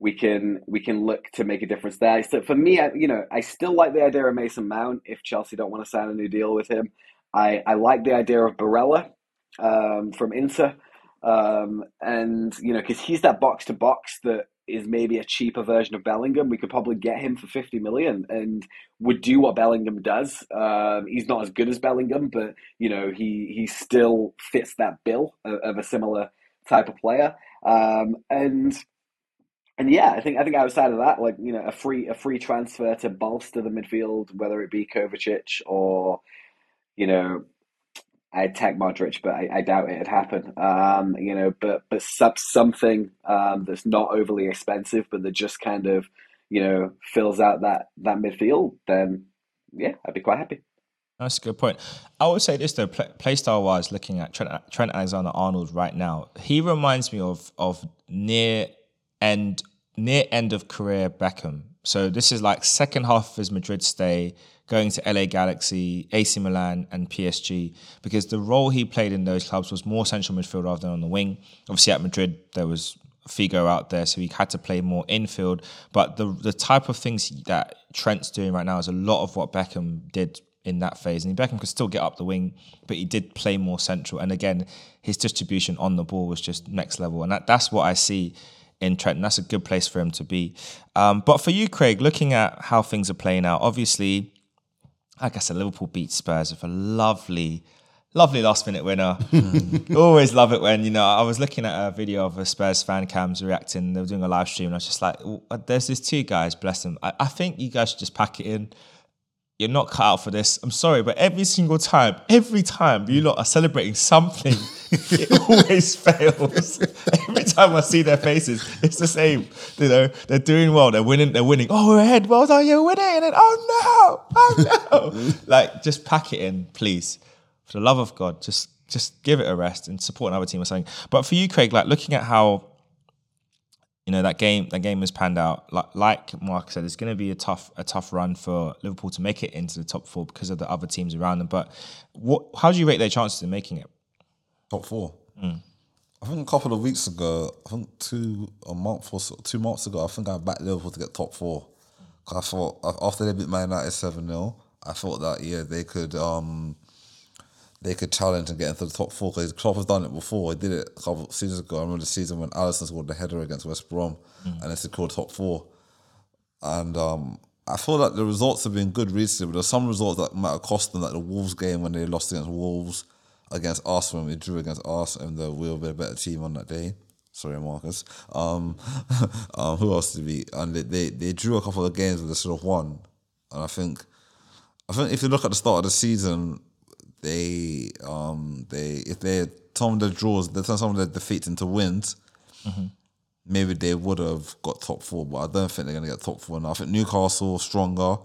we can we can look to make a difference there. So for me, I, you know, I still like the idea of Mason Mount if Chelsea don't want to sign a new deal with him. I, I like the idea of Barella um, from Inter, um, and you know, because he's that box to box that is maybe a cheaper version of Bellingham. We could probably get him for 50 million and would do what Bellingham does. Um, he's not as good as Bellingham, but you know, he he still fits that bill of, of a similar type of player. Um, and and yeah, I think I think outside of that, like you know, a free a free transfer to bolster the midfield, whether it be Kovacic or you know I'd take Modric, but I, I doubt it'd happen. Um, you know, but but sub something um, that's not overly expensive, but that just kind of you know fills out that that midfield. Then yeah, I'd be quite happy. That's a good point. I would say this though, play, play style wise, looking at Trent, Trent Alexander Arnold right now, he reminds me of of near end near end of career Beckham. So this is like second half of his Madrid stay going to LA Galaxy, AC Milan, and PSG because the role he played in those clubs was more central midfield rather than on the wing. Obviously, at Madrid, there was Figo out there, so he had to play more infield. But the the type of things that Trent's doing right now is a lot of what Beckham did in that phase. And Beckham could still get up the wing, but he did play more central. And again, his distribution on the ball was just next level. And that, that's what I see in Trent. That's a good place for him to be. Um, but for you, Craig, looking at how things are playing out, obviously like I said, Liverpool beat Spurs with a lovely, lovely last minute winner. Always love it when, you know, I was looking at a video of a Spurs fan cams reacting. They were doing a live stream and I was just like, there's these two guys, bless them. I, I think you guys should just pack it in. You're not cut out for this. I'm sorry, but every single time, every time you lot are celebrating something, it always fails. Every time I see their faces, it's the same. You know, they're doing well, they're winning, they're winning. Oh, we're ahead. Well done, you're winning. And then, oh no, oh no. like, just pack it in, please. For the love of God, just just give it a rest and support another team or something. But for you, Craig, like looking at how you know that game that game has panned out. Like, like mark said it's going to be a tough a tough run for liverpool to make it into the top four because of the other teams around them. But what how do you rate their chances in making it? Top four? Mm. i think a couple of weeks ago i think two a month or so two months ago i think i backed liverpool to get top four. Cuz i thought after they beat man united 7-0 i thought that yeah they could um they could challenge and get into the top four because Klopp has done it before. He did it a couple of seasons ago. I remember the season when Alisson scored the header against West Brom mm. and they secured top four. And um, I feel like the results have been good recently, but there's some results that might have cost them, like the Wolves game when they lost against Wolves, against Arsenal, when they drew against Arsenal, and the we were a bit better team on that day. Sorry, Markus. Um, um, who else did we? And they, they, they drew a couple of games where they sort of won. And I think, I think if you look at the start of the season, they um they if they some of the draws, they turn some of the defeats into wins. Mm-hmm. Maybe they would have got top four, but I don't think they're gonna get top four now. I think Newcastle stronger,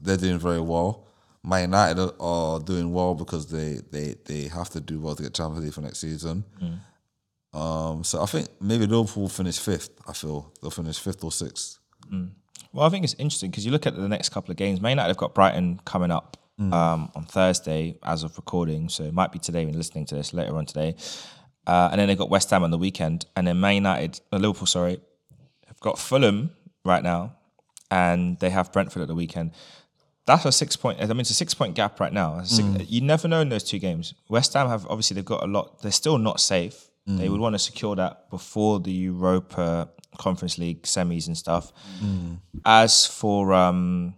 they're doing very well. Man United are doing well because they they they have to do well to get Champions League for next season. Mm. Um, so I think maybe Liverpool will finish fifth. I feel they'll finish fifth or sixth. Mm. Well, I think it's interesting because you look at the next couple of games. Man United have got Brighton coming up mm. um, on Thursday as of recording. So it might be today when listening to this later on today. Uh, and then they got West Ham on the weekend. And then Man United, uh, Liverpool, sorry, have got Fulham right now. And they have Brentford at the weekend. That's a six point. I mean, it's a six point gap right now. Six, mm. You never know in those two games. West Ham have obviously they've got a lot. They're still not safe. Mm. They would want to secure that before the Europa Conference League semis and stuff. Mm. As for um,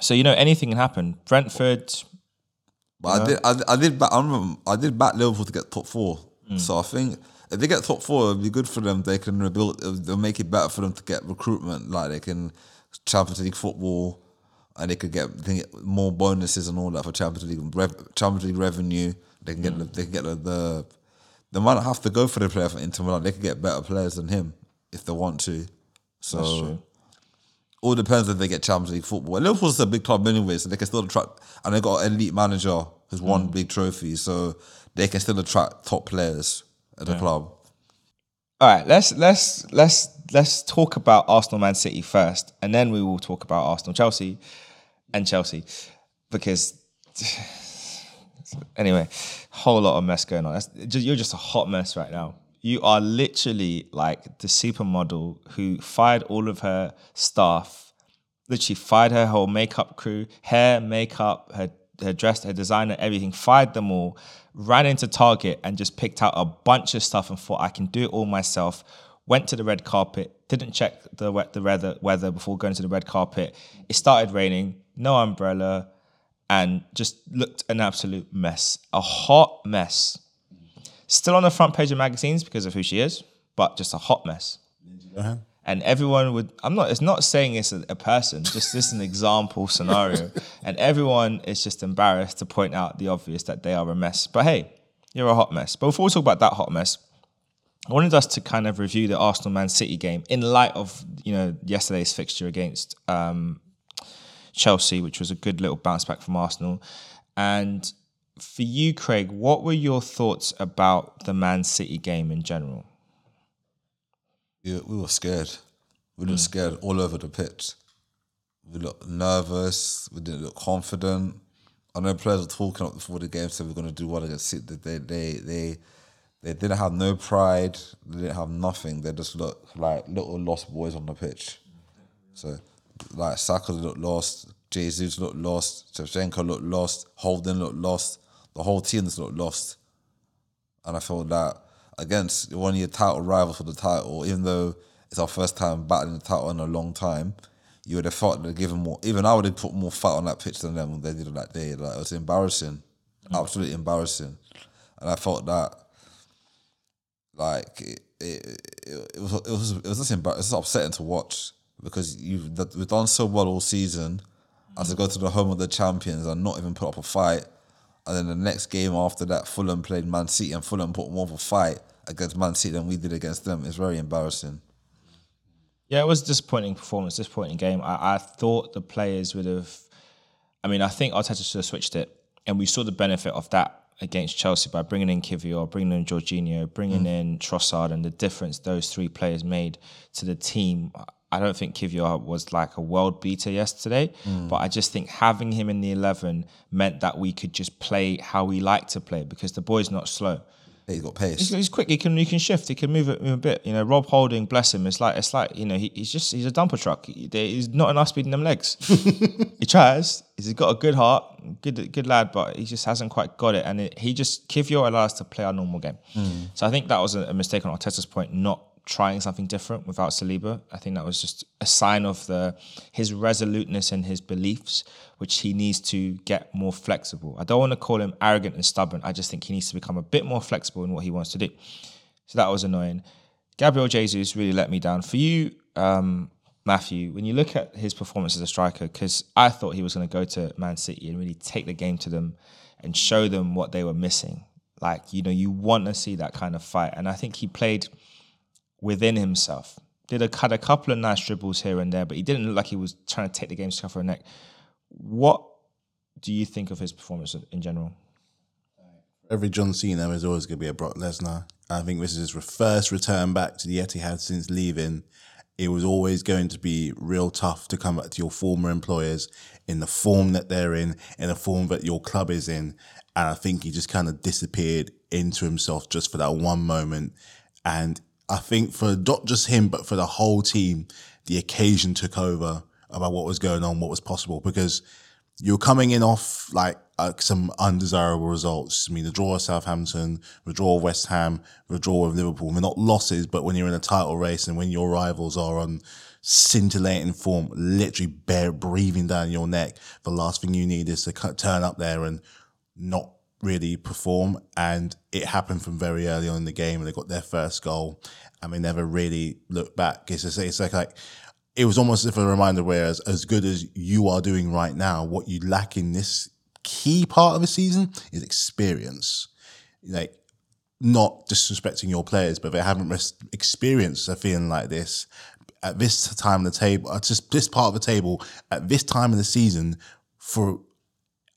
so you know anything can happen. Brentford. But I did, I, I did, back, I remember, I did back Liverpool to get top four. Mm. So I think if they get top four, it'll be good for them. They can rebuild. They'll make it better for them to get recruitment. Like they can Champions League football, and they could get, they get more bonuses and all that for Champions League Rev, Champions League revenue. They can get mm. the, they can get the, the they might not have to go for the player for Inter Milan. They can get better players than him if they want to. So all depends if they get Champions League football. And Liverpool's a big club anyway, so they can still attract. And they got an elite manager who's won mm. big trophies, so they can still attract top players at the yeah. club. All right, let's let's let's let's talk about Arsenal, Man City first, and then we will talk about Arsenal, Chelsea, and Chelsea, because anyway, whole lot of mess going on. That's, you're just a hot mess right now. You are literally like the supermodel who fired all of her staff, literally fired her whole makeup crew, hair, makeup, her her dress, her designer, everything, fired them all, ran into Target and just picked out a bunch of stuff and thought I can do it all myself. Went to the red carpet, didn't check the the weather weather before going to the red carpet. It started raining, no umbrella, and just looked an absolute mess, a hot mess. Still on the front page of magazines because of who she is, but just a hot mess. And everyone would, I'm not, it's not saying it's a, a person, just this is an example scenario. And everyone is just embarrassed to point out the obvious that they are a mess. But hey, you're a hot mess. But before we talk about that hot mess, I wanted us to kind of review the Arsenal Man City game in light of, you know, yesterday's fixture against um, Chelsea, which was a good little bounce back from Arsenal. And for you, Craig, what were your thoughts about the Man City game in general? Yeah, we were scared. We looked hmm. scared all over the pitch. We looked nervous. We didn't look confident. I know players were talking up before the game, said we're going to do well against City. They, they, they, they didn't have no pride. They didn't have nothing. They just looked like little lost boys on the pitch. So, like Saka looked lost. Jesus looked lost. Shevchenko looked lost. Holding looked lost. The whole team just looked lost. And I felt that against one of your title rivals for the title, even though it's our first time battling the title in a long time, you would have thought they'd given more. Even I would have put more fight on that pitch than them when they did it that day. Like it was embarrassing, mm. absolutely embarrassing. And I felt that, like it, it, it, it was it was it was just embar- it's upsetting to watch because you've that we've done so well all season, mm. as to go to the home of the champions and not even put up a fight. And then the next game after that, Fulham played Man City and Fulham put more of a fight against Man City than we did against them. It's very embarrassing. Yeah, it was a disappointing performance, disappointing game. I, I thought the players would have. I mean, I think Arteta should have switched it, and we saw the benefit of that against Chelsea by bringing in Kiwior, bringing in Jorginho, bringing mm. in Trossard, and the difference those three players made to the team. I don't think Kiwior was like a world beater yesterday, mm. but I just think having him in the eleven meant that we could just play how we like to play because the boy's not slow. He's got He's, pace. he's quick. He can he can shift. He can move it a bit. You know, Rob Holding, bless him. It's like it's like you know he, he's just he's a dumper truck. He, he's not enough speed in them legs. he tries. He's got a good heart, good good lad, but he just hasn't quite got it. And it, he just Kiwior allows us to play our normal game. Mm. So I think that was a, a mistake on Arteta's point, not trying something different without Saliba. I think that was just a sign of the his resoluteness and his beliefs, which he needs to get more flexible. I don't want to call him arrogant and stubborn. I just think he needs to become a bit more flexible in what he wants to do. So that was annoying. Gabriel Jesus really let me down. For you, um, Matthew, when you look at his performance as a striker, because I thought he was going to go to Man City and really take the game to them and show them what they were missing. Like, you know, you want to see that kind of fight. And I think he played within himself. Did a had a couple of nice dribbles here and there, but he didn't look like he was trying to take the game to cover a neck. What do you think of his performance in general? Every John Cena is always going to be a Brock Lesnar. I think this is his first return back to the Etihad since leaving. It was always going to be real tough to come back to your former employers in the form that they're in, in the form that your club is in. And I think he just kind of disappeared into himself just for that one moment. And I think for not just him, but for the whole team, the occasion took over about what was going on, what was possible, because you're coming in off like uh, some undesirable results. I mean, the draw of Southampton, the draw of West Ham, the draw of Liverpool. They're not losses, but when you're in a title race and when your rivals are on scintillating form, literally bare breathing down your neck, the last thing you need is to turn up there and not really perform. And it happened from very early on in the game, and they got their first goal, and they never really looked back. It's, just, it's like like it was almost as if a reminder. Whereas as good as you are doing right now, what you lack in this key part of the season is experience. Like not disrespecting your players, but they haven't res- experienced a feeling like this at this time of the table, at just this part of the table at this time of the season for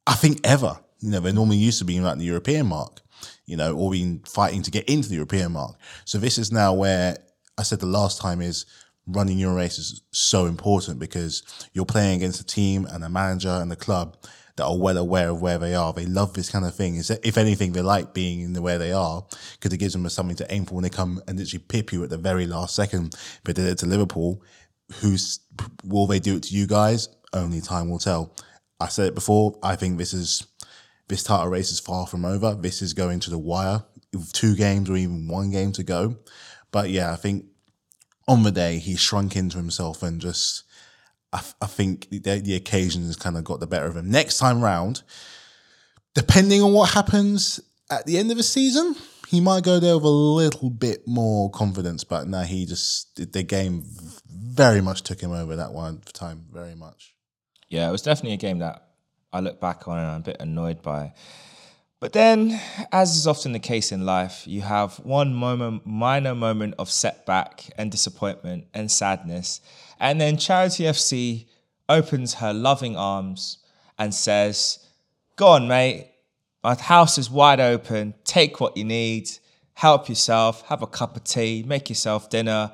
I think ever. You know, they're normally used to being like the European mark, you know, or been fighting to get into the European mark. So this is now where I said the last time is running your race is so important because you're playing against a team and a manager and a club that are well aware of where they are. They love this kind of thing. If anything, they like being in the where they are because it gives them something to aim for when they come and literally pip you at the very last second. They did it to Liverpool, who's will they do it to you guys? Only time will tell. I said it before. I think this is this title race is far from over. This is going to the wire two games or even one game to go. But yeah, I think on the day he shrunk into himself and just I, I think the, the occasion has kind of got the better of him. Next time round, depending on what happens at the end of the season, he might go there with a little bit more confidence. But no, he just the game very much took him over that one time, very much. Yeah, it was definitely a game that I look back on and I'm a bit annoyed by. But then, as is often the case in life, you have one moment, minor moment of setback and disappointment and sadness. And then Charity FC opens her loving arms and says, Go on, mate. My house is wide open. Take what you need. Help yourself. Have a cup of tea. Make yourself dinner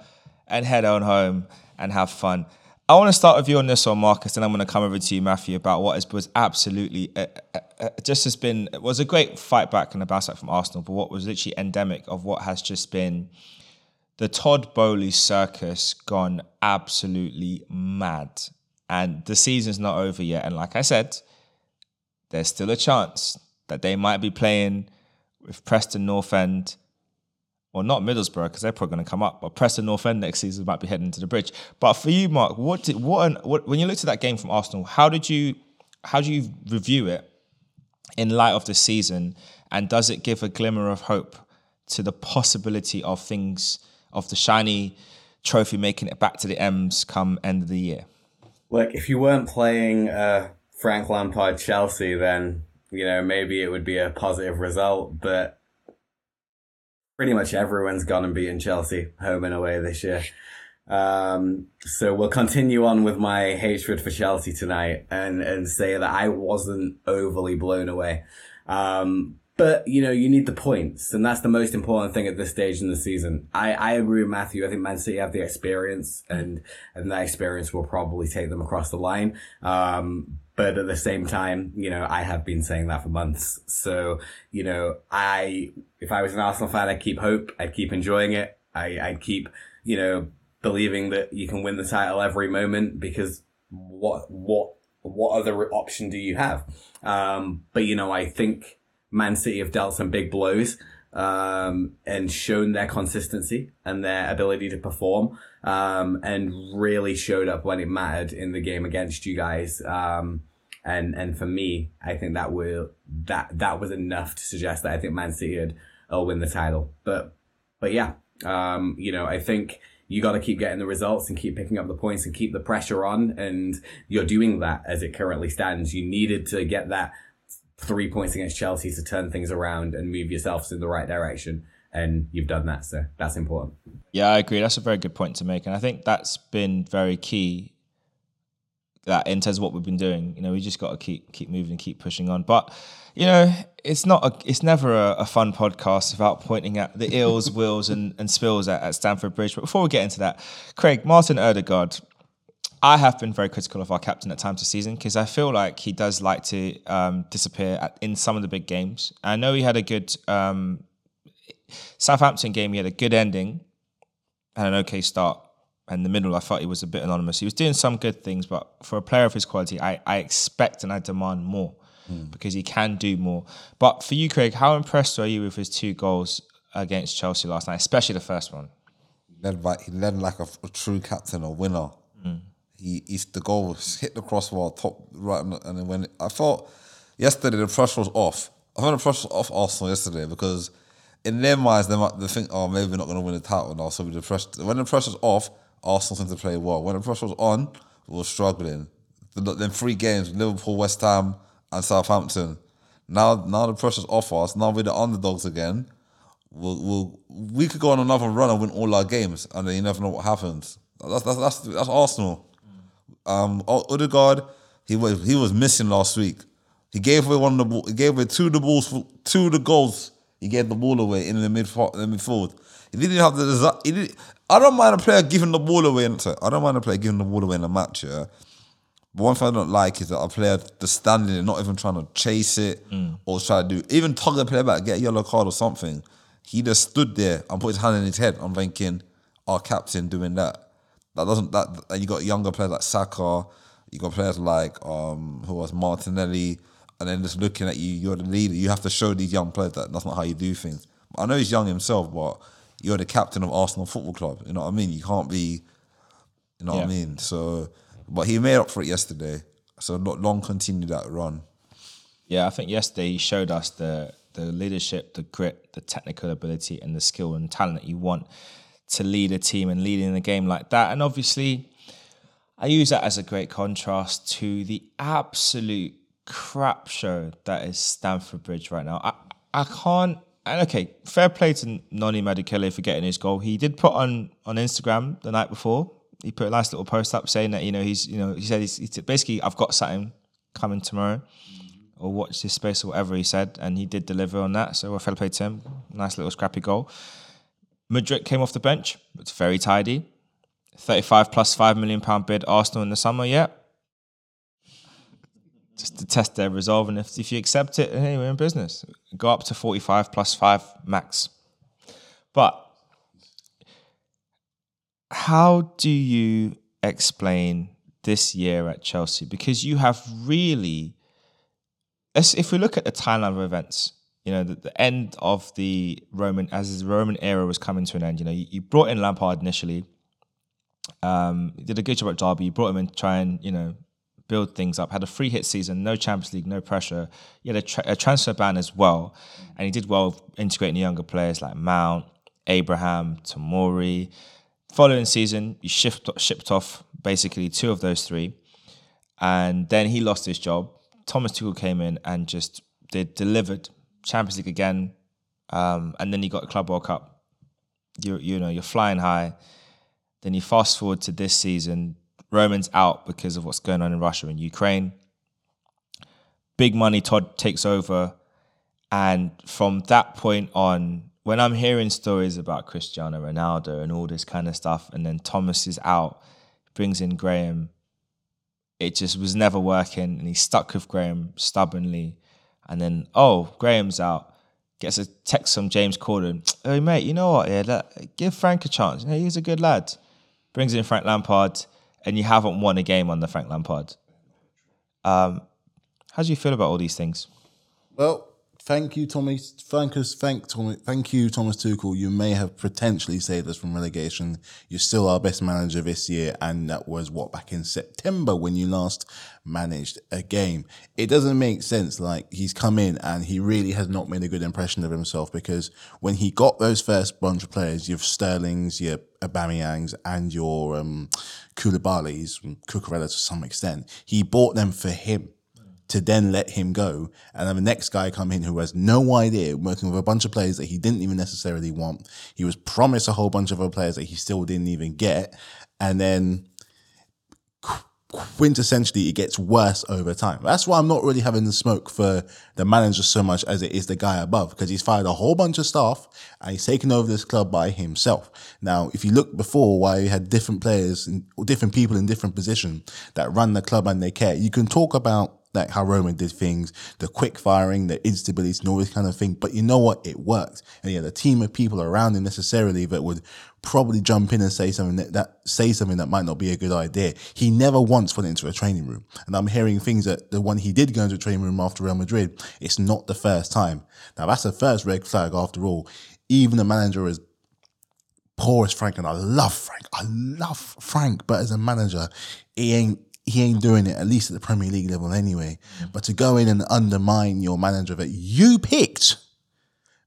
and head on home and have fun. I want to start with you on this one, Markus, and I'm going to come over to you, Matthew, about what was absolutely uh, uh, uh, just has been was a great fight back and a bounce back from Arsenal, but what was literally endemic of what has just been the Todd Boehly circus gone absolutely mad, and the season's not over yet. And like I said, there's still a chance that they might be playing with Preston North End or not Middlesbrough because they're probably going to come up, but Preston North End next season might be heading to the bridge. But for you, Mark, what did what, an, what when you looked at that game from Arsenal, how did you how do you review it in light of the season, and does it give a glimmer of hope to the possibility of things of the shiny trophy making it back to the M's come end of the year? Look, if you weren't playing uh, Frank Lampard Chelsea, then you know maybe it would be a positive result, but pretty much everyone's gone and beaten Chelsea home and away this year. Um, so we'll continue on with my hatred for Chelsea tonight and, and say that I wasn't overly blown away. Um, but you know, you need the points, and that's the most important thing at this stage in the season. I, I agree with Matthew. I think Man City have the experience, and and that experience will probably take them across the line. Um, but at the same time, you know, I have been saying that for months. So, you know, I, if I was an Arsenal fan, I'd keep hope. I'd keep enjoying it. I, I'd keep, you know, believing that you can win the title every moment because what, what, what other option do you have? Um, but you know, I think Man City have dealt some big blows um, and shown their consistency and their ability to perform, um, and really showed up when it mattered in the game against you guys. Um, and and for me, I think that will that that was enough to suggest that I think Man City would will win the title. But but yeah, um, you know, I think you got to keep getting the results and keep picking up the points and keep the pressure on. And you're doing that as it currently stands. You needed to get that three points against Chelsea to turn things around and move yourselves in the right direction. And you've done that, so that's important. Yeah, I agree. That's a very good point to make, and I think that's been very key. That in terms of what we've been doing, you know, we just got to keep keep moving, and keep pushing on. But you know, it's not a, it's never a, a fun podcast without pointing at the ills, wills, and, and spills at, at Stamford Bridge. But before we get into that, Craig Martin Odegaard, I have been very critical of our captain at times this season because I feel like he does like to um, disappear at, in some of the big games. I know he had a good um, Southampton game. He had a good ending and an okay start. In the middle, I thought he was a bit anonymous. He was doing some good things, but for a player of his quality, I, I expect and I demand more mm. because he can do more. But for you, Craig, how impressed are you with his two goals against Chelsea last night, especially the first one? Led by, he led like a, a true captain, a winner. Mm he he's the goal was hit the crossbar top right, and then when I thought yesterday the pressure was off. I thought the pressure was off Arsenal yesterday because in their minds they might they think oh maybe we're not going to win the title now. So the pressure when the pressure's off, Arsenal seem to play well. When the pressure was on, we were struggling. Then three games: Liverpool, West Ham, and Southampton. Now now the pressure's off us. Now we're the underdogs again. We'll, we'll, we could go on another run and win all our games, and then you never know what happens. That's that's that's, that's Arsenal. Um, Odegaard, he was he was missing last week. He gave away one of the ball, he gave away two of the balls, two of the goals. He gave the ball away in the midfield. The midfield. He didn't have the. He didn't, I don't mind a player giving the ball away. In, I don't mind a player giving the ball away in a match. Yeah, But one thing I don't like is that a player just standing there, not even trying to chase it or try to do even tug the player back, get a yellow card or something. He just stood there and put his hand in his head. I'm thinking, our captain doing that. That doesn't that and you got younger players like Saka, you got players like um who was Martinelli, and then just looking at you, you're the leader. You have to show these young players that that's not how you do things. I know he's young himself, but you're the captain of Arsenal Football Club. You know what I mean? You can't be you know what I mean? So, but he made up for it yesterday. So not long continue that run. Yeah, I think yesterday he showed us the the leadership, the grit, the technical ability, and the skill and talent that you want to lead a team and lead in a game like that. And obviously, I use that as a great contrast to the absolute crap show that is Stamford Bridge right now. I I can't. And okay, fair play to Noni Madueke for getting his goal. He did put on on Instagram the night before. He put a nice little post up saying that you know he's you know he said he's, basically I've got something coming tomorrow or watch this space or whatever he said, and he did deliver on that. So a fair play to him. Nice little scrappy goal. Mudryk came off the bench. It's very tidy. 35 plus 5 million pound bid Arsenal in the summer, yeah. Just to test their resolve. And if, if you accept it, hey, we're in business. Go up to 45 plus 5 max. But how do you explain this year at Chelsea? Because you have really if we look at the timeline of events, you know, the, the end of the Roman as the Roman era was coming to an end. You know, you, you brought in Lampard initially. Um, did a good job at Derby. You brought him in to try and you know build things up. Had a free hit season, no Champions League, no pressure. He had a, tra- a transfer ban as well, and he did well integrating the younger players like Mount, Abraham, Tomori. Following season, you shift shipped off basically two of those three, and then he lost his job. Thomas Tuchel came in and just did delivered Champions League again, um, and then you got the Club World Cup. You you know you're flying high. Then you fast forward to this season. Roman's out because of what's going on in Russia and Ukraine. Big money Todd takes over, and from that point on, when I'm hearing stories about Cristiano Ronaldo and all this kind of stuff, and then Thomas is out, brings in Graham, it just was never working, and he stuck with Graham stubbornly. And then, oh, Graham's out. Gets a text from James Corden. Hey, mate, you know what? Yeah, let, give Frank a chance. He's a good lad. Brings in Frank Lampard, and you haven't won a game under Frank Lampard. Um, how do you feel about all these things? Well, thank you, Tommy. Thank us, thank Tommy, thank you, Thomas Tuchel. You may have potentially saved us from relegation. You're still our best manager this year, and that was what back in September when you last managed a game. It doesn't make sense. Like he's come in and he really has not made a good impression of himself because when he got those first bunch of players, your Sterlings, your Aubameyangs, and your um, Koulibalis, Cucurella to some extent, he bought them for him to then let him go. And then the next guy come in who has no idea, working with a bunch of players that he didn't even necessarily want. He was promised a whole bunch of other players that he still didn't even get. And then quintessentially, it gets worse over time. That's why I'm not really having the smoke for the manager so much as it is the guy above, because he's fired a whole bunch of staff and he's taken over this club by himself. Now, if you look before why you had different players and different people in different positions that run the club and they care, you can talk about like how Roman did things, the quick firing, the instability, and all this kind of thing. But you know what? It worked. And he had a team of people around him necessarily that would probably jump in and say something that, that say something that might not be a good idea. He never once went into a training room. And I'm hearing things that the one he did go into a training room after Real Madrid, it's not the first time. Now that's the first red flag after all. Even the manager is poor as Frank, and I love Frank. I love Frank, but as a manager, he ain't he ain't doing it at least at the Premier League level anyway. Mm. But to go in and undermine your manager that you picked,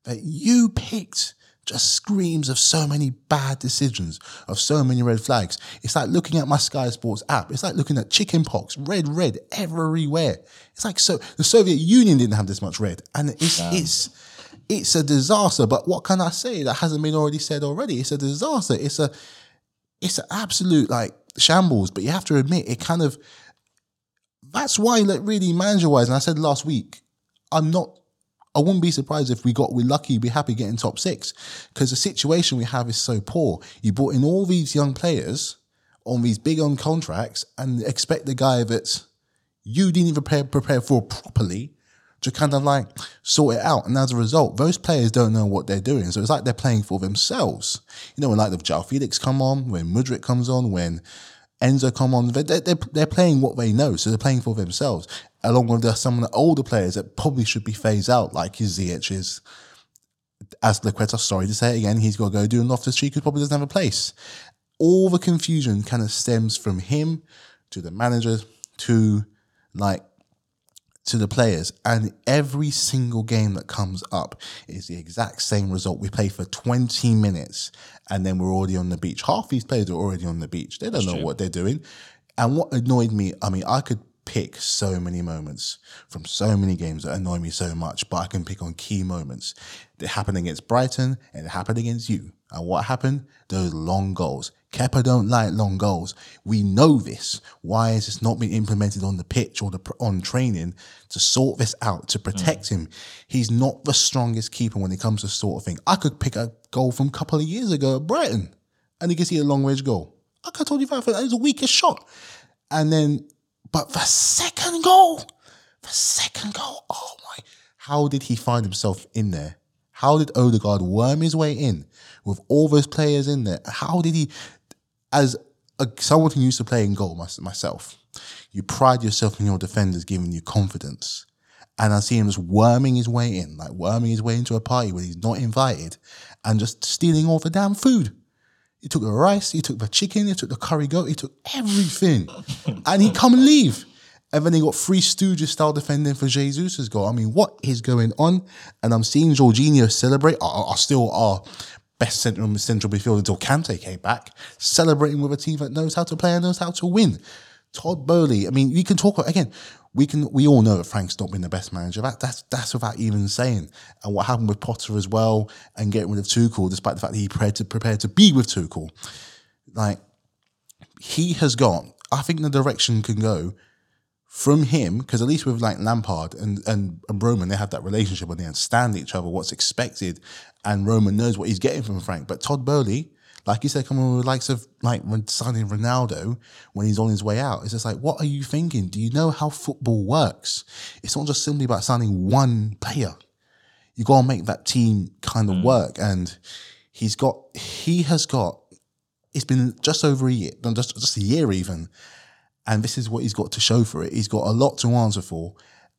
that you picked, just screams of so many bad decisions, of so many red flags. It's like looking at my Sky Sports app. It's like looking at chicken pox, red, red everywhere. It's like so the Soviet Union didn't have this much red, and it's it's it's a disaster. But what can I say that hasn't been already said already? It's a disaster. It's a it's an absolute like shambles. But you have to admit, it kind of that's why, like, really manager wise. And I said last week, I'm not. I wouldn't be surprised if we got we're lucky, be happy getting top six because the situation we have is so poor. You brought in all these young players, on these big on contracts and expect the guy that you didn't even prepare, prepare for properly to kind of like sort it out. And as a result, those players don't know what they're doing. So it's like they're playing for themselves. You know, when like the João Felix come on, when Mudryk comes on, when Enzo come on, they're, they're, they're playing what they know. So they're playing for themselves, along with the, some of the older players that probably should be phased out, like his is. Azpilicueta, sorry to say it again, he's got to go do an off the street because probably doesn't have a place. All the confusion kind of stems from him to the manager to like to the players, and every single game that comes up is the exact same result. We play for 20 minutes and then we're already on the beach. Half these players are already on the beach. They don't know what they're doing. And what annoyed me, I mean, I could pick so many moments from so many games that annoy me so much, but I can pick on key moments. It happened against Brighton and it happened against you. And what happened? Those long goals. Kepa don't like long goals. We know this. Why has this not been implemented on the pitch or the on training to sort this out to protect mm. him? He's not the strongest keeper when it comes to sort of thing. I could pick a goal from a couple of years ago at Brighton, and you can see a long range goal. I could have told you that it was the weakest shot, and then but the second goal, the second goal. Oh my! How did he find himself in there? How did Odegaard worm his way in with all those players in there? How did he? as a, someone who used to play in goal my, myself, you pride yourself in your defenders giving you confidence. And I see him just worming his way in, like worming his way into a party where he's not invited and just stealing all the damn food. He took the rice, he took the chicken, he took the curry goat, he took everything. and he come and leave. And then he got three Stooges style defending for Jesus' goal. I mean, what is going on? And I'm seeing Jorginho celebrate. I, I still are best central central midfield until Kante came back, celebrating with a team that knows how to play and knows how to win. Todd Boehly. I mean, you can talk about, again. We can. We all know that Frank's not been the best manager. That, that's that's without even saying. And what happened with Potter as well, and getting rid of Tuchel, despite the fact that he prepared to prepare to be with Tuchel, like he has got. I think the direction can go from him because at least with like Lampard and, and and Roman, they have that relationship where they understand each other, what's expected, and Roman knows what he's getting from Frank. But Todd Boehly, like you said, coming with the likes of like when signing Ronaldo when he's on his way out, it's just like, what are you thinking? Do you know how football works? It's not just simply about signing one player. You got to make that team kind of mm. work, and he's got he has got. It's been just over a year, just just a year even and this is what he's got to show for it. He's got a lot to answer for.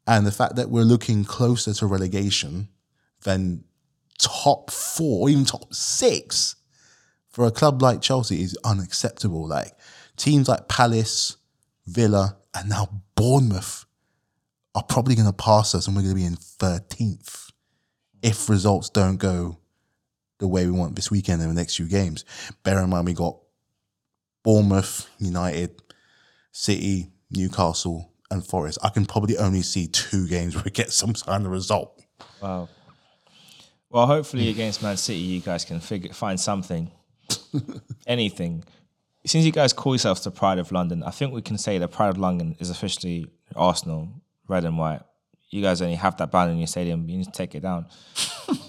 And the fact that we're looking closer to relegation than top four, even top six for a club like Chelsea is unacceptable. Like teams like Palace, Villa, and now Bournemouth are probably going to pass us and we're going to be in 13th if results don't go the way we want this weekend in the next few games. Bear in mind, we got Bournemouth, United, City, Newcastle, and Forest. I can probably only see two games where we get some kind of result. Wow. Well, hopefully against Man City, you guys can figure find something, anything. Since you guys call yourselves the Pride of London, I think we can say the Pride of London is officially Arsenal, red and white. You guys only have that banner in your stadium. You need to take it down.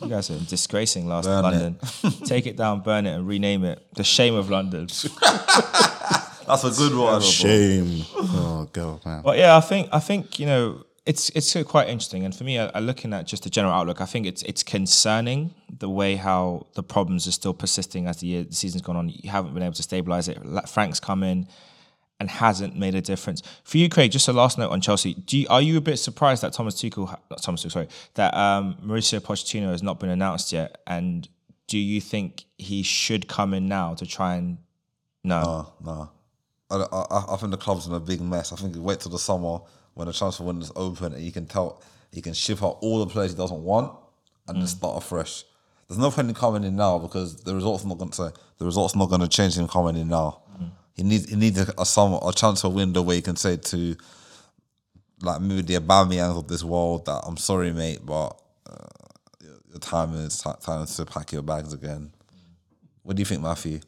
you guys are disgracing last Burn London. take it down, burn it, and rename it the Shame of London. That's a good one. Shame. Oh god, man. But yeah, I think I think you know it's it's quite interesting, and for me, I, I looking at just the general outlook, I think it's it's concerning the way how the problems are still persisting as the year the season's gone on. You haven't been able to stabilize it. Frank's come in and hasn't made a difference for you, Craig. Just a last note on Chelsea. Do you, are you a bit surprised that Thomas Tuchel, not Thomas Tuchel, sorry, that um, Mauricio Pochettino has not been announced yet? And do you think he should come in now to try and no? No, no. I, I, I think the club's in a big mess. I think you wait till the summer when the transfer window's open and you can tell he can ship out all the players he doesn't want and just start afresh. There's no point in coming in now because the results not going to the results not going to change him coming in now. He needs he needs a, a summer a transfer window where you can say to like maybe the Aubameyang of this world that I'm sorry mate, but uh, your time is ti- time to pack your bags again. What do you think, Matthew?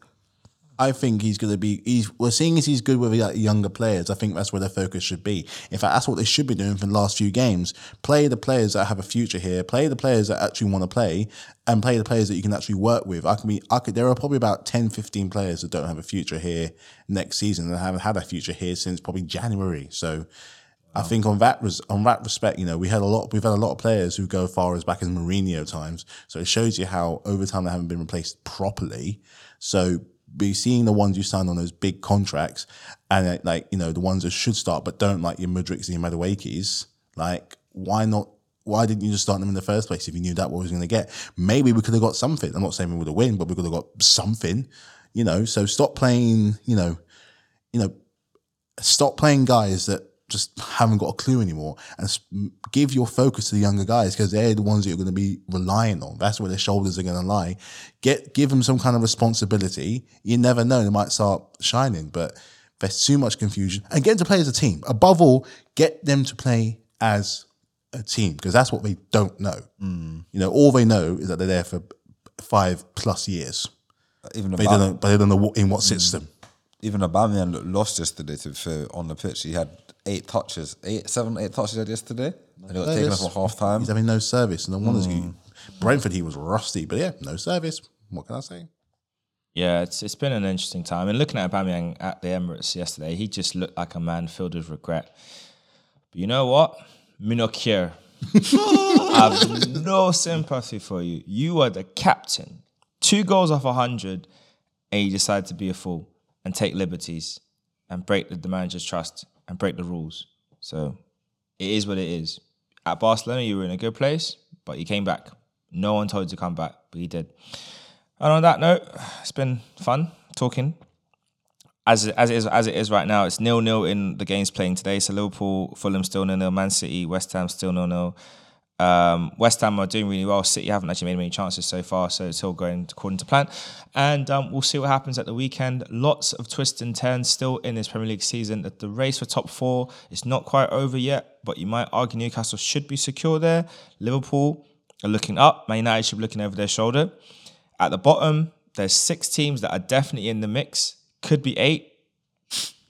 I think he's going to be. He's we're seeing as he's good with younger players. I think that's where their focus should be. In fact, that's what they should be doing for the last few games. Play the players that have a future here. Play the players that actually want to play, and play the players that you can actually work with. I can be. I could. There are probably about 10, 15 players that don't have a future here next season and haven't had a future here since probably January. So. I think on that res- on that respect, you know, we had a lot. We've had a lot of players who go far as back as Mourinho times. So it shows you how over time they haven't been replaced properly. So be seeing the ones you sign on those big contracts, and uh, like you know the ones that should start but don't, like your Mudryks and your Maduekes. Like why not? Why didn't you just start them in the first place if you knew that what was going to get? Maybe we could have got something. I'm not saying we would have win, but we could have got something. You know, so stop playing. You know, you know, stop playing guys that just haven't got a clue anymore and give your focus to the younger guys because they're the ones that you're going to be relying on. That's where their shoulders are going to lie. Get give them some kind of responsibility. You never know; they might start shining. But there's too much confusion. And get them to play as a team. Above all, get them to play as a team because that's what they don't know. Mm. You know, all they know is that they're there for five plus years. Uh, even But they don't know, but they don't know in what mm. system. even Aubameyang looked lost yesterday to for on the pitch. He had eight touches, eight, seven, eight touches he had yesterday. And he got taken off at half time. He's having no service. No wonder he Brentford he was rusty, but yeah, no service. What can I say? Yeah, it's it's been an interesting time. And looking at Aubameyang at the Emirates yesterday, he just looked like a man filled with regret. But you know what? Me not care. I have no sympathy for you. You are the captain. Two goals off a hundred, and you decide to be a fool and take liberties and break the, the manager's trust and break the rules. So it is what it is. At Barcelona, you were in a good place, but you came back. No one told you to come back, but you did. And on that note, it's been fun talking. As as it is as it is right now, it's nil nil in the games playing today. So Liverpool, Fulham still nil nil, Man City, West Ham still nil nil. Um, West Ham are doing really well. City haven't actually made many chances so far, so it's all going according to plan. And um, we'll see what happens at the weekend. Lots of twists and turns still in this Premier League season. That the race for top four is not quite over yet, but you might argue Newcastle should be secure there. Liverpool are looking up. Man United should be looking over their shoulder. At the bottom, there's six teams that are definitely in the mix. Could be eight,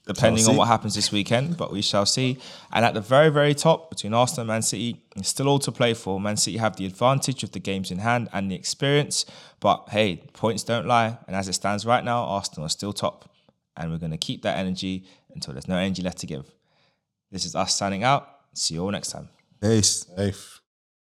depending on what happens this weekend, but we shall see. And at the very, very top, between Arsenal and Man City, it's still all to play for. Man City have the advantage of the games in hand and the experience, but hey, points don't lie. And as it stands right now, Arsenal are still top. And we're going to keep that energy until there's no energy left to give. This is us signing out. See you all next time. Peace. Safe.